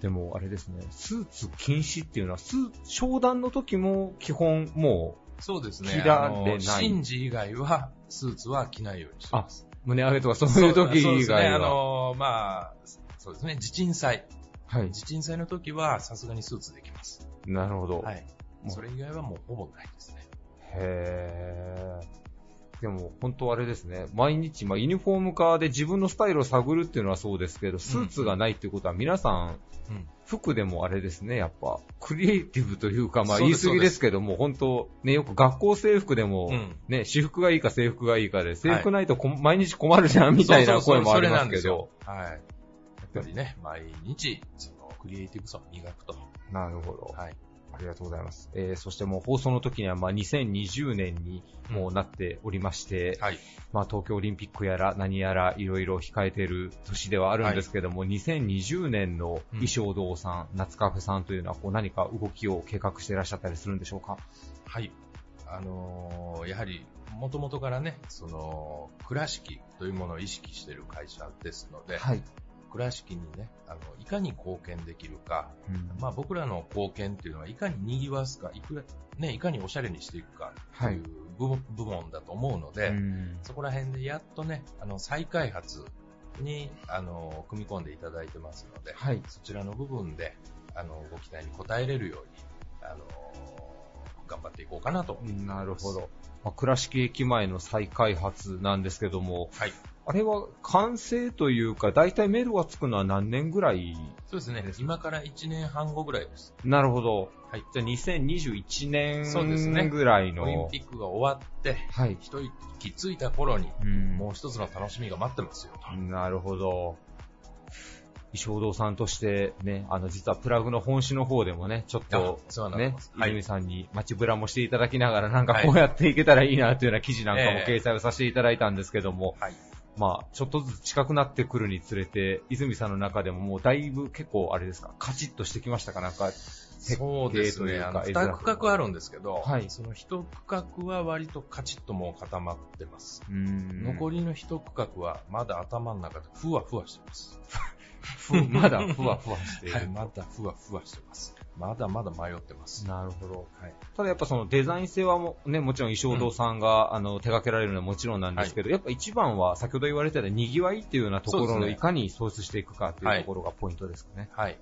でも、あれですね、スーツ禁止っていうのは、スー商談の時も基本もそうですね。着られないあの神事以外は、スーツは着ないようにしてます。う、胸上げとかそういう時以そうですね。あ外は。の、まあ、そうですね。地鎮祭。はい。地鎮祭の時は、さすがにスーツできます。なるほど。はい。それ以外はもうほぼないですね。へー。でも、本当あれですね。毎日、まあ、ユニフォーム化で自分のスタイルを探るっていうのはそうですけど、スーツがないっていうことは、皆さん、うん。服でもあれですね、やっぱ、クリエイティブというか、まあ言い過ぎですけども、本当ね、よく学校制服でも、うんね、私服がいいか制服がいいかで、制服ないとこ、毎日困るじゃん、みたいな声もありますけど。はい。やっぱりね、毎日、その、クリエイティブさを磨くと。なるほど。はい。ありがとうございます。えー、そしてもう放送の時には、まあ2020年にもうなっておりまして、はい。まあ東京オリンピックやら何やらいろいろ控えている年ではあるんですけども、2020年の衣装堂さん、夏カフェさんというのはこう何か動きを計画していらっしゃったりするんでしょうか？はい。あのーやはり、もともとからね、その、倉敷というものを意識している会社ですので、はい。倉敷にね、あの、いかに貢献できるか、うんまあ僕らの貢献っていうのは、いかに賑わすか、いくら、ね、いかにおしゃれにしていくかっていう部,、部門だと思うので、うんそこら辺でやっとね、あの、再開発に、あの、組み込んでいただいてますので、はい。そちらの部分で、あの、ご期待に応えれるように、あの、頑張っていこうかなとなるほど。。まあ、倉敷駅前の再開発なんですけども、はい。あれは完成というか、大体メドがつくのは何年ぐらいそうですね。今から1年半後ぐらいです。なるほど。はい。じゃあ2021そうですね年ぐらいの。オリンピックが終わって、はい。一息ついた頃に、うんもう一つの楽しみが待ってますよと。なるほど。石小堂さんとしてね、あの、実はプラグの本誌の方でもね、ちょっとねす、はい泉さんに街ブラもしていただきながら、なんかはいこうやっていけたらいいなというような記事なんかもええ掲載をさせていただいたんですけども、はい。まあ、ちょっとずつ近くなってくるにつれて、泉さんの中でももうだいぶ結構あれですか、カチッとしてきましたか？なんか、そうですね。あの、二区画あるんですけど、はいその一区画は割とカチッともう固まってます。うん残りの一区画はまだ頭の中でふわふわしてます。ふ まだふわふわしている。はい、まだふわふわしてます。まだまだ迷ってます。なるほど。はい。ただやっぱそのデザイン性はもね、もちろん衣装堂さんが、あの手掛けられるのはもちろんなんですけど、やっぱ一番は先ほど言われたような賑わいっていうようなところそうですねのいかに創出していくかっていうところがポイントですかね。はい。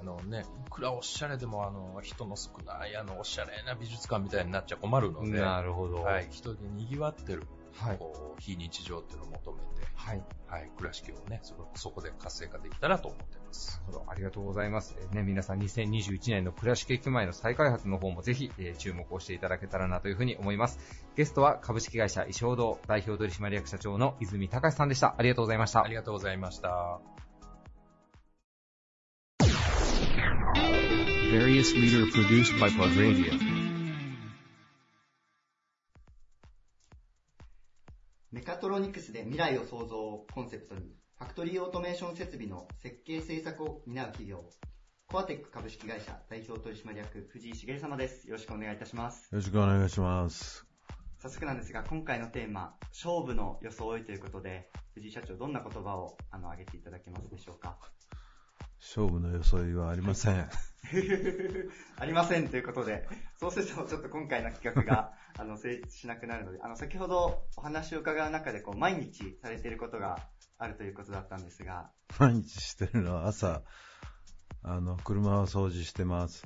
あのね、いくらおしゃれでも、あの、人の少ない、あの、おしゃれな美術館みたいになっちゃ困るので、なるほど。はい。人で賑わってる、はい。こう、非日常っていうのを求めて、はい。はい、倉敷をね、そこそこで活性化できたらと思ってます。なるほどありがとうございます。えーね、皆さん2021年の倉敷駅前の再開発の方もぜひ、えー注目をしていただけたらなというふうに思います。ゲストは株式会社衣装堂代表取締役社長の泉隆さんでした。ありがとうございましたあり。がとうございました。Various leader produced by Plug Radio. メカトロニクスで未来を創造をコンセプトに、ファクトリーオートメーション設備の設計制作を担う企業、コアテック株式会社代表取締役藤井茂様です。よろしくお願いいたします。よろしくお願いします。早速なんですが、今回のテーマ、勝負の装いということで、藤井社長、どんな言葉をあの挙げていただけますでしょうか？勝負の装いはありません。ありませんということで、そうするとちょっと今回の企画が あの成立しなくなるので、あの先ほどお話を伺う中でこう毎日されていることがあるということだったんですが、毎日してるのは朝、あの、車を掃除してます。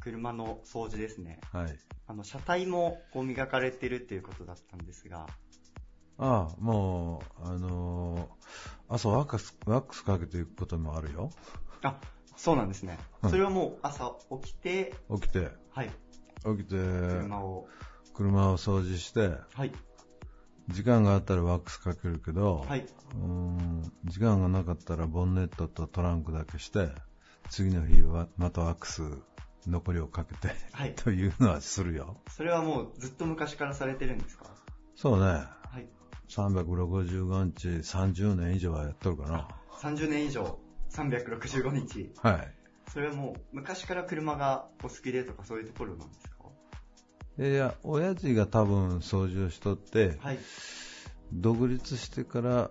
車の掃除ですね。はい。あの車体もこう磨かれているということだったんですが、ああ、もう、あのー朝ワックス、ワックスかけていくこともあるよ。あ、そうなんですね。うんそれはもう朝起きて、起きて、はい、起きて、車を、車を掃除して、はい、時間があったらワックスかけるけど、はい、うーん時間がなかったらボンネットとトランクだけして、次の日はまたワックス残りをかけて、はい。というのはするよ。それはもうずっと昔からされてるんですか？そうね。はい。365日、30年以上はやっとるかな。30年以上、365日。はい。それはもう昔から車がお好きでとかそういうところなんですか？いや、親父が多分掃除をしとって、はい。独立してから、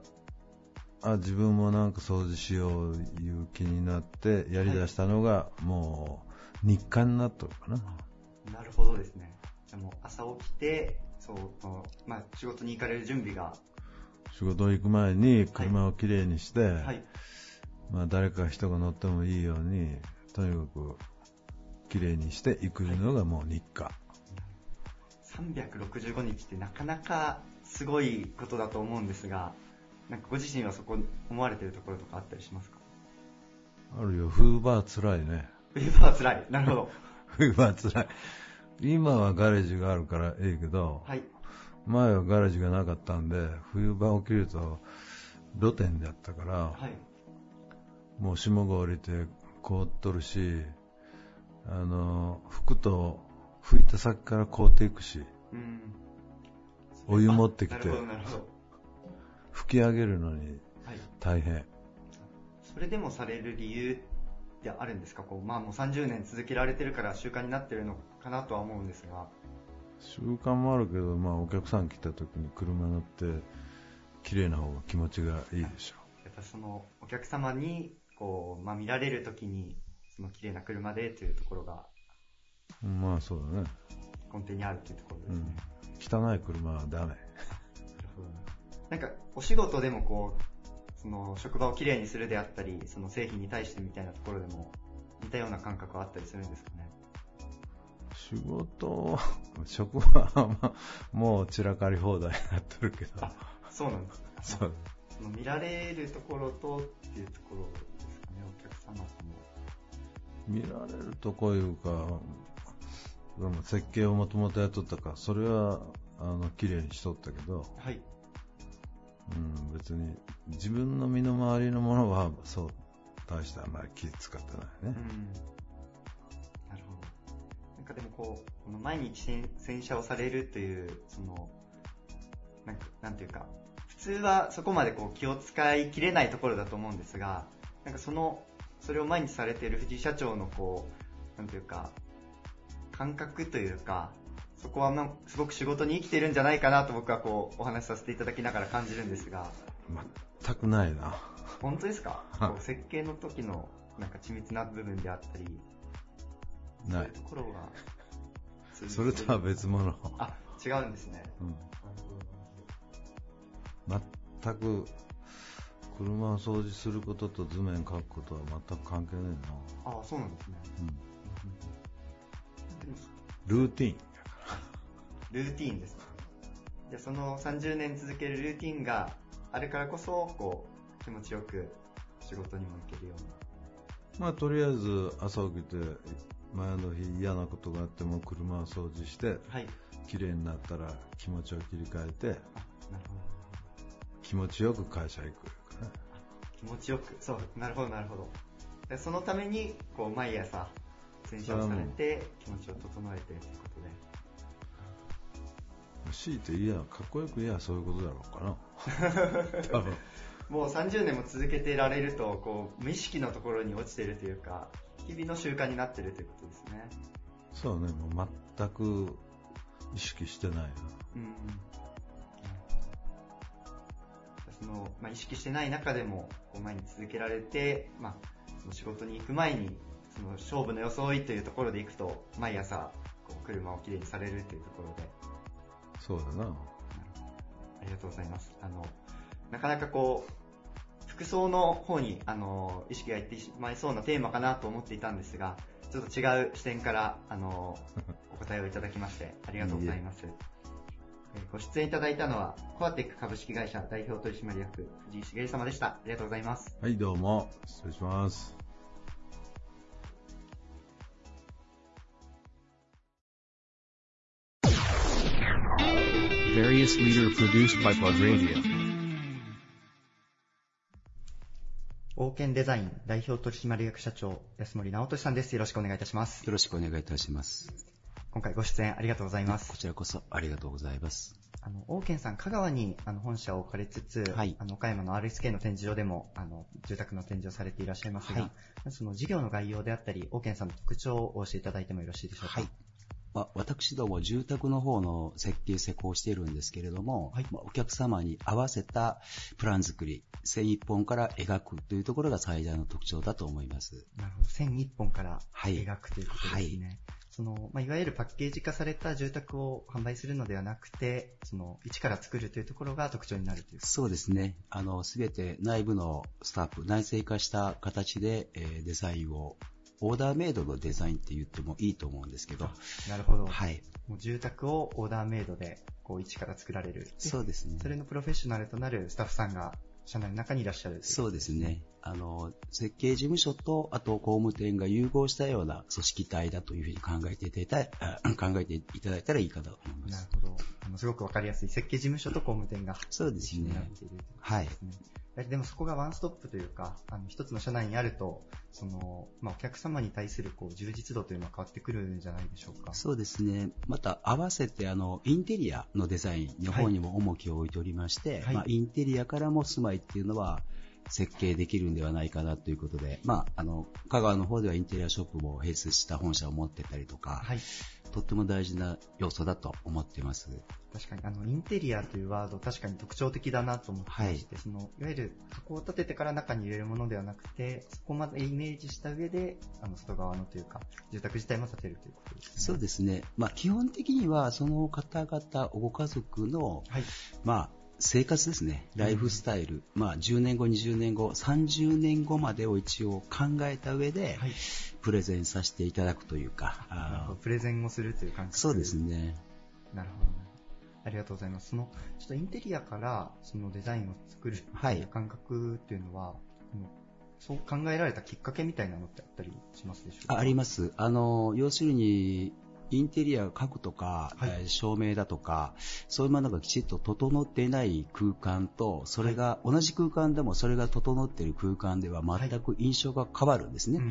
あ、自分もなんか掃除しよういう気になってやり出したのが、もう日課になっとるかな。なるほどですね。でも朝起きて、そう、まあ仕事に行かれる準備が、仕事行く前に車をきれいにして、はい。まあ誰か人が乗ってもいいように、とにかくきれいにして行くのがもう日課。365日ってなかなかすごいことだと思うんですが、なんかご自身はそこ思われてるところとかあったりしますか？あるよ、フーバー辛いね。ウェーバー辛い。なるほど。フーバー辛い。今はガレージがあるからええけど、はい。前はガレージがなかったんで、冬場起きると露天だったから、はい。もう霜が降りて凍っとるし、あの、拭くと拭いた先から凍っていくし、うん。お湯持ってきてなるほど、なるほど。拭き上げるのにはい。大変。それでもされる理由ってあるんですか？こう、まあもう30年続けられてるから習慣になってるのかなとは思うんですが。習慣もあるけど、まあお客さん来た時に車乗って、綺麗な方が気持ちがいいでしょ。ありがとうそのお客様にこう、まあ、見られるときにその綺麗な車でというところがまあそうだね。根底にあるというところですね。うん。汚い車はダメ。なんかお仕事でもこうその職場をきれいにするであったりその製品に対してみたいなところでも似たような感覚はあったりするんですかね？仕事、職場はまあもう散らかり放題になってるけど。そうなんですか？そう。その見られるところとっていうところですかね、お客様とも。見られるとこいうか、でも設計をもともとやっとったから、それは、あの、綺麗にしとったけど、はい。うん、別に、自分の身の回りのものは、そう、大してあんまり気使ってないね。うん。なるほど。なんかでもこう、この毎日洗洗車をされるという、その、なんか、なんていうか、普通はそこまでこう気を使い切れないところだと思うんですが、なんかその、それを毎日されている藤井社長のこう、なんていうか、感覚というか、そこはなんすごく仕事に生きてるんじゃないかなと僕はこうお話しさせていただきながら感じるんですが、全くないな。本当ですか？設計の時のなんか緻密な部分であったり、ない。ところがそれとは別物。あ、違うんですね。うん全く、車を掃除することと図面描くことは全く関係ないな。ああ、そうなんですね。ルーティン。ルーティーンですね。じゃあその30年続けるルーティーンがあるからこそ、こう、気持ちよく仕事にも行けるような。まあ、とりあえず朝起きて、前の日嫌なことがあっても車を掃除して、はい綺麗になったら気持ちを切り替えて、なるほど。気持ちよく会社行く。気持ちよく、そう、なるほど、なるほど。でそのために、こう、毎朝、洗車をされて、気持ちを整えてということで。強いて言えば、かっこよく言えばそういうことだろうかな。多分。もう30年も続けてられると、こう、無意識のところに落ちてるというか、日々の習慣になってるということですね。そうね、もう全く意識してないな。うん。その、まあ、意識してない中でも、こう前に続けられて、まあ、その仕事に行く前に、その勝負の装いというところで行くと、毎朝、こう車をきれいにされるというところで、そうだな。ありがとうございます。あの、なかなかこう、服装の方に、あの、意識がいってしまいそうなテーマかなと思っていたんですが、ちょっと違う視点から、あの、お答えをいただきまして、ありがとうございます。えーご出演いただいたのは、コアテック株式会社代表取締役、藤井茂様でした。ありがとうございます。はい、どうも。失礼します。Various leader produced by Plug Radio. オーケンデザイン代表取締役社長、安森直俊さんです。よろしくお願いいたします。よろしくお願いいたします。今回ご出演ありがとうございます。こちらこそありがとうございます。あの、オーケンさん、香川にあの本社を置かれつつ、あの岡山の RSK の展示場でもあの住宅の展示をされていらっしゃいますが、はいその事業の概要であったり、オーケンさんの特徴をお教えいただいてもよろしいでしょうか？まあ、私ども住宅の方の設計施工をしているんですけれども、まあお客様に合わせたプラン作り、線一本から描くというところが最大の特徴だと思います。なるほど。線一本からはい描くということですね。その、まあ、いわゆるパッケージ化された住宅を販売するのではなくて、その、一から作るというところが特徴になるという。そうですね。あの、すべて内部のスタッフ、内製化した形で、えーデザインを、オーダーメイドのデザインって言ってもいいと思うんですけど。なるほど。はい。もう住宅をオーダーメイドで、こう、一から作られる。そうですねそれのプロフェッショナルとなるスタッフさんが、社内の中にいらっしゃるというそうですね。あの、設計事務所と、あと工務店が融合したような組織体だというふうに考えていただいた、あ 考えていただいたらいいかと思います。なるほど。あのすごくわかりやすい設計事務所と工務店がそうですねなっているということはいでもそこがワンストップというか、あの一つの社内にあると、その、まあ、お客様に対するこう充実度というのは変わってくるんじゃないでしょうか。そうですね。また合わせてあのインテリアのデザインの方にも重きを置いておりまして、はいまあ、インテリアからも住まいっていうのは設計できるんではないかなということで、まあ、あの香川の方ではインテリアショップも併設した本社を持ってたりとか、とっても大事な要素だと思っています。確かに、あの、インテリアというワード、確かに特徴的だなと思ってまして、その、いわゆる箱を立ててから中に入れるものではなくて、そこまでイメージした上で、あの、外側のというか、住宅自体も建てるということですね。そうですね。まあ、基本的には、その方々、ご家族の、まあ、生活ですね。ライフスタイル。まあ、10年後、20年後、30年後までを一応考えた上で、プレゼンさせていただくというか。プレゼンをするという感じそうですね。なるほど。ありがとうございます。その、ちょっとインテリアから、そのデザインを作るいう感覚っていうのは、あのそう考えられたきっかけみたいなのってあったりしますでしょうか？ああります。あの、要するに、インテリア家具とか、えー照明だとか、そういうものがきちっと整っていない空間と、それが、同じ空間でもそれが整っている空間では全く印象が変わるんですね。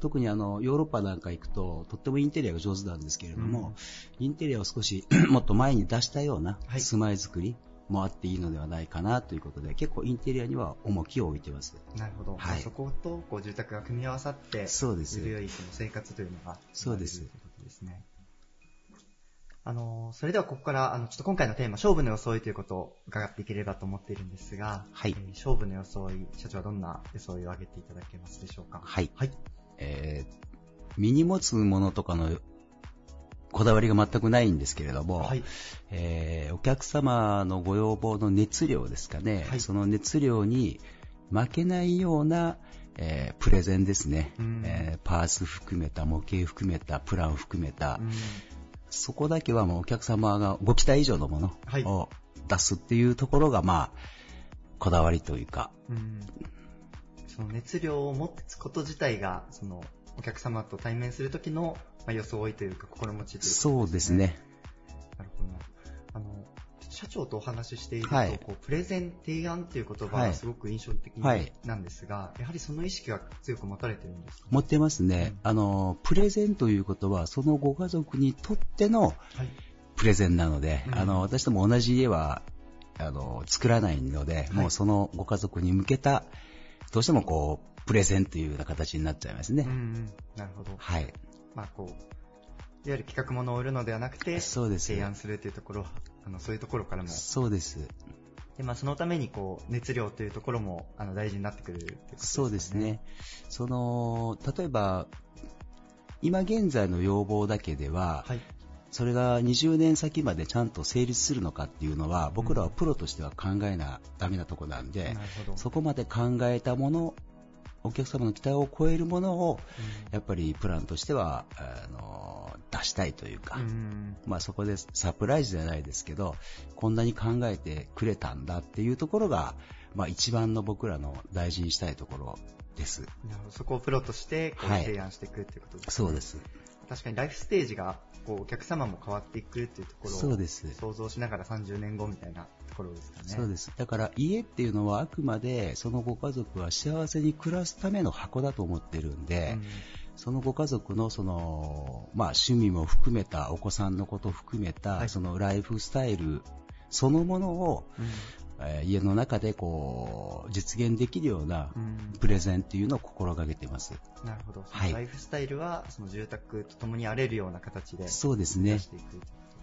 特にあの、ヨーロッパなんか行くと、とってもインテリアが上手なんですけれども、インテリアを少し もっと前に出したような住まい作りもあっていいのではないかなということで、結構インテリアには重きを置いてます。なるほど。はいそことこう住宅が組み合わさって、そうですより良いその生活というのが、そうですということですね。あの、それではここから、あの、ちょっと今回のテーマ、勝負の装いということを伺っていければと思っているんですが、はい。えー勝負の装い、社長はどんな装いを挙げていただけますでしょうか？はい。はい。えー身に持つものとかのこだわりが全くないんですけれども、えーお客様のご要望の熱量ですかね、その熱量に負けないような、えープレゼンですね、えーパーツ含めた、模型含めた、プラン含めた、そこだけはもうお客様がご期待以上のものを出すっていうところが、まあ、こだわりというか、うんその熱量を持つこと自体が、その、お客様と対面するときの、まあ、装いというか、心持ちというか、そうですね。なるほどな。あの、社長とお話ししていると、はい。こうプレゼン、提案という言葉はい。がすごく印象的はい。なんですが、やはりその意識が強く持たれてるんですか？持ってますね。あの、プレゼンということは、そのご家族にとってのプレゼンなので、うん。あの、私ども同じ家は、あの、作らないので、もうそのご家族に向けた、どうしてもこう、プレゼンというような形になっちゃいますね。うんうん。なるほど。はい。まあこう、いわゆる企画物を売るのではなくて、提案するというところ、あの、そういうところからも。そうです。で、まあそのためにこう、熱量というところも、あの、大事になってくるっていうことですそうですね。その、例えば、今現在の要望だけでは、それが20年先までちゃんと成立するのかっていうのは、僕らはプロとしては考えなダメなとこなんで、そこまで考えたもの、お客様の期待を超えるものを、やっぱりプランとしては、あの、出したいというか、うんまあそこでサプライズじゃないですけど、こんなに考えてくれたんだっていうところが、まあ一番の僕らの大事にしたいところです。そこをプロとして提案していくっていうことですね。そうです。確かにライフステージがこうお客様も変わっていくっていうところをそうです想像しながら30年後みたいなところですかね。そうです。だから家っていうのはあくまでそのご家族は幸せに暮らすための箱だと思ってるんで、そのご家族のその、まあ趣味も含めた、お子さんのことを含めた、そのライフスタイルそのものを、えー家の中でこう、実現できるようなプレゼンっていうのを心がけてます。なるほど。はい。ライフスタイルはその住宅と共に荒れるような形でそうですね。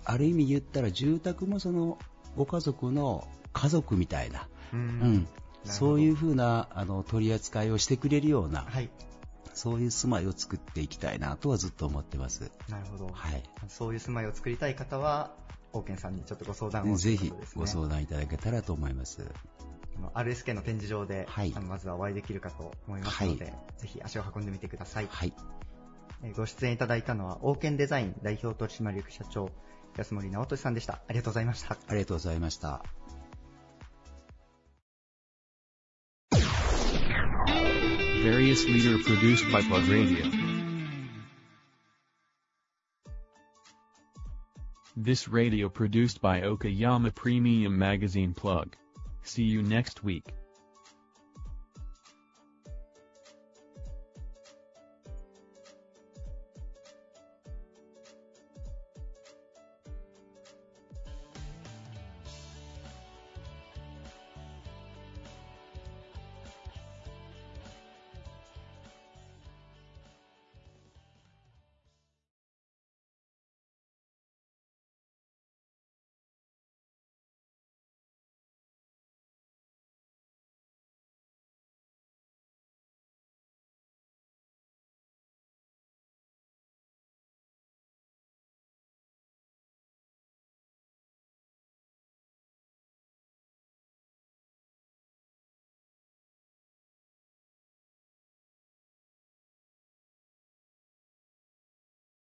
ある意味言ったら住宅もそのご家族の家族みたいな、うん。うん。そういうふうなあの取り扱いをしてくれるような、そういう住まいを作っていきたいなとはずっと思ってます。なるほど。はい。そういう住まいを作りたい方は、オーケンさんにちょっとご相談をぜひご相談いただけたらと思います。RSK の展示場で、あのまずはお会いできるかと思いますので、はいぜひ足を運んでみてください。はい。えーご出演いただいたのは、オーケンデザイン代表取締役社長、安森直俊さんでした。ありがとうございました。ありがとうございました。Various leader produced by Plug Radio. This radio produced by Okayama Premium Magazine Plug. See you next week.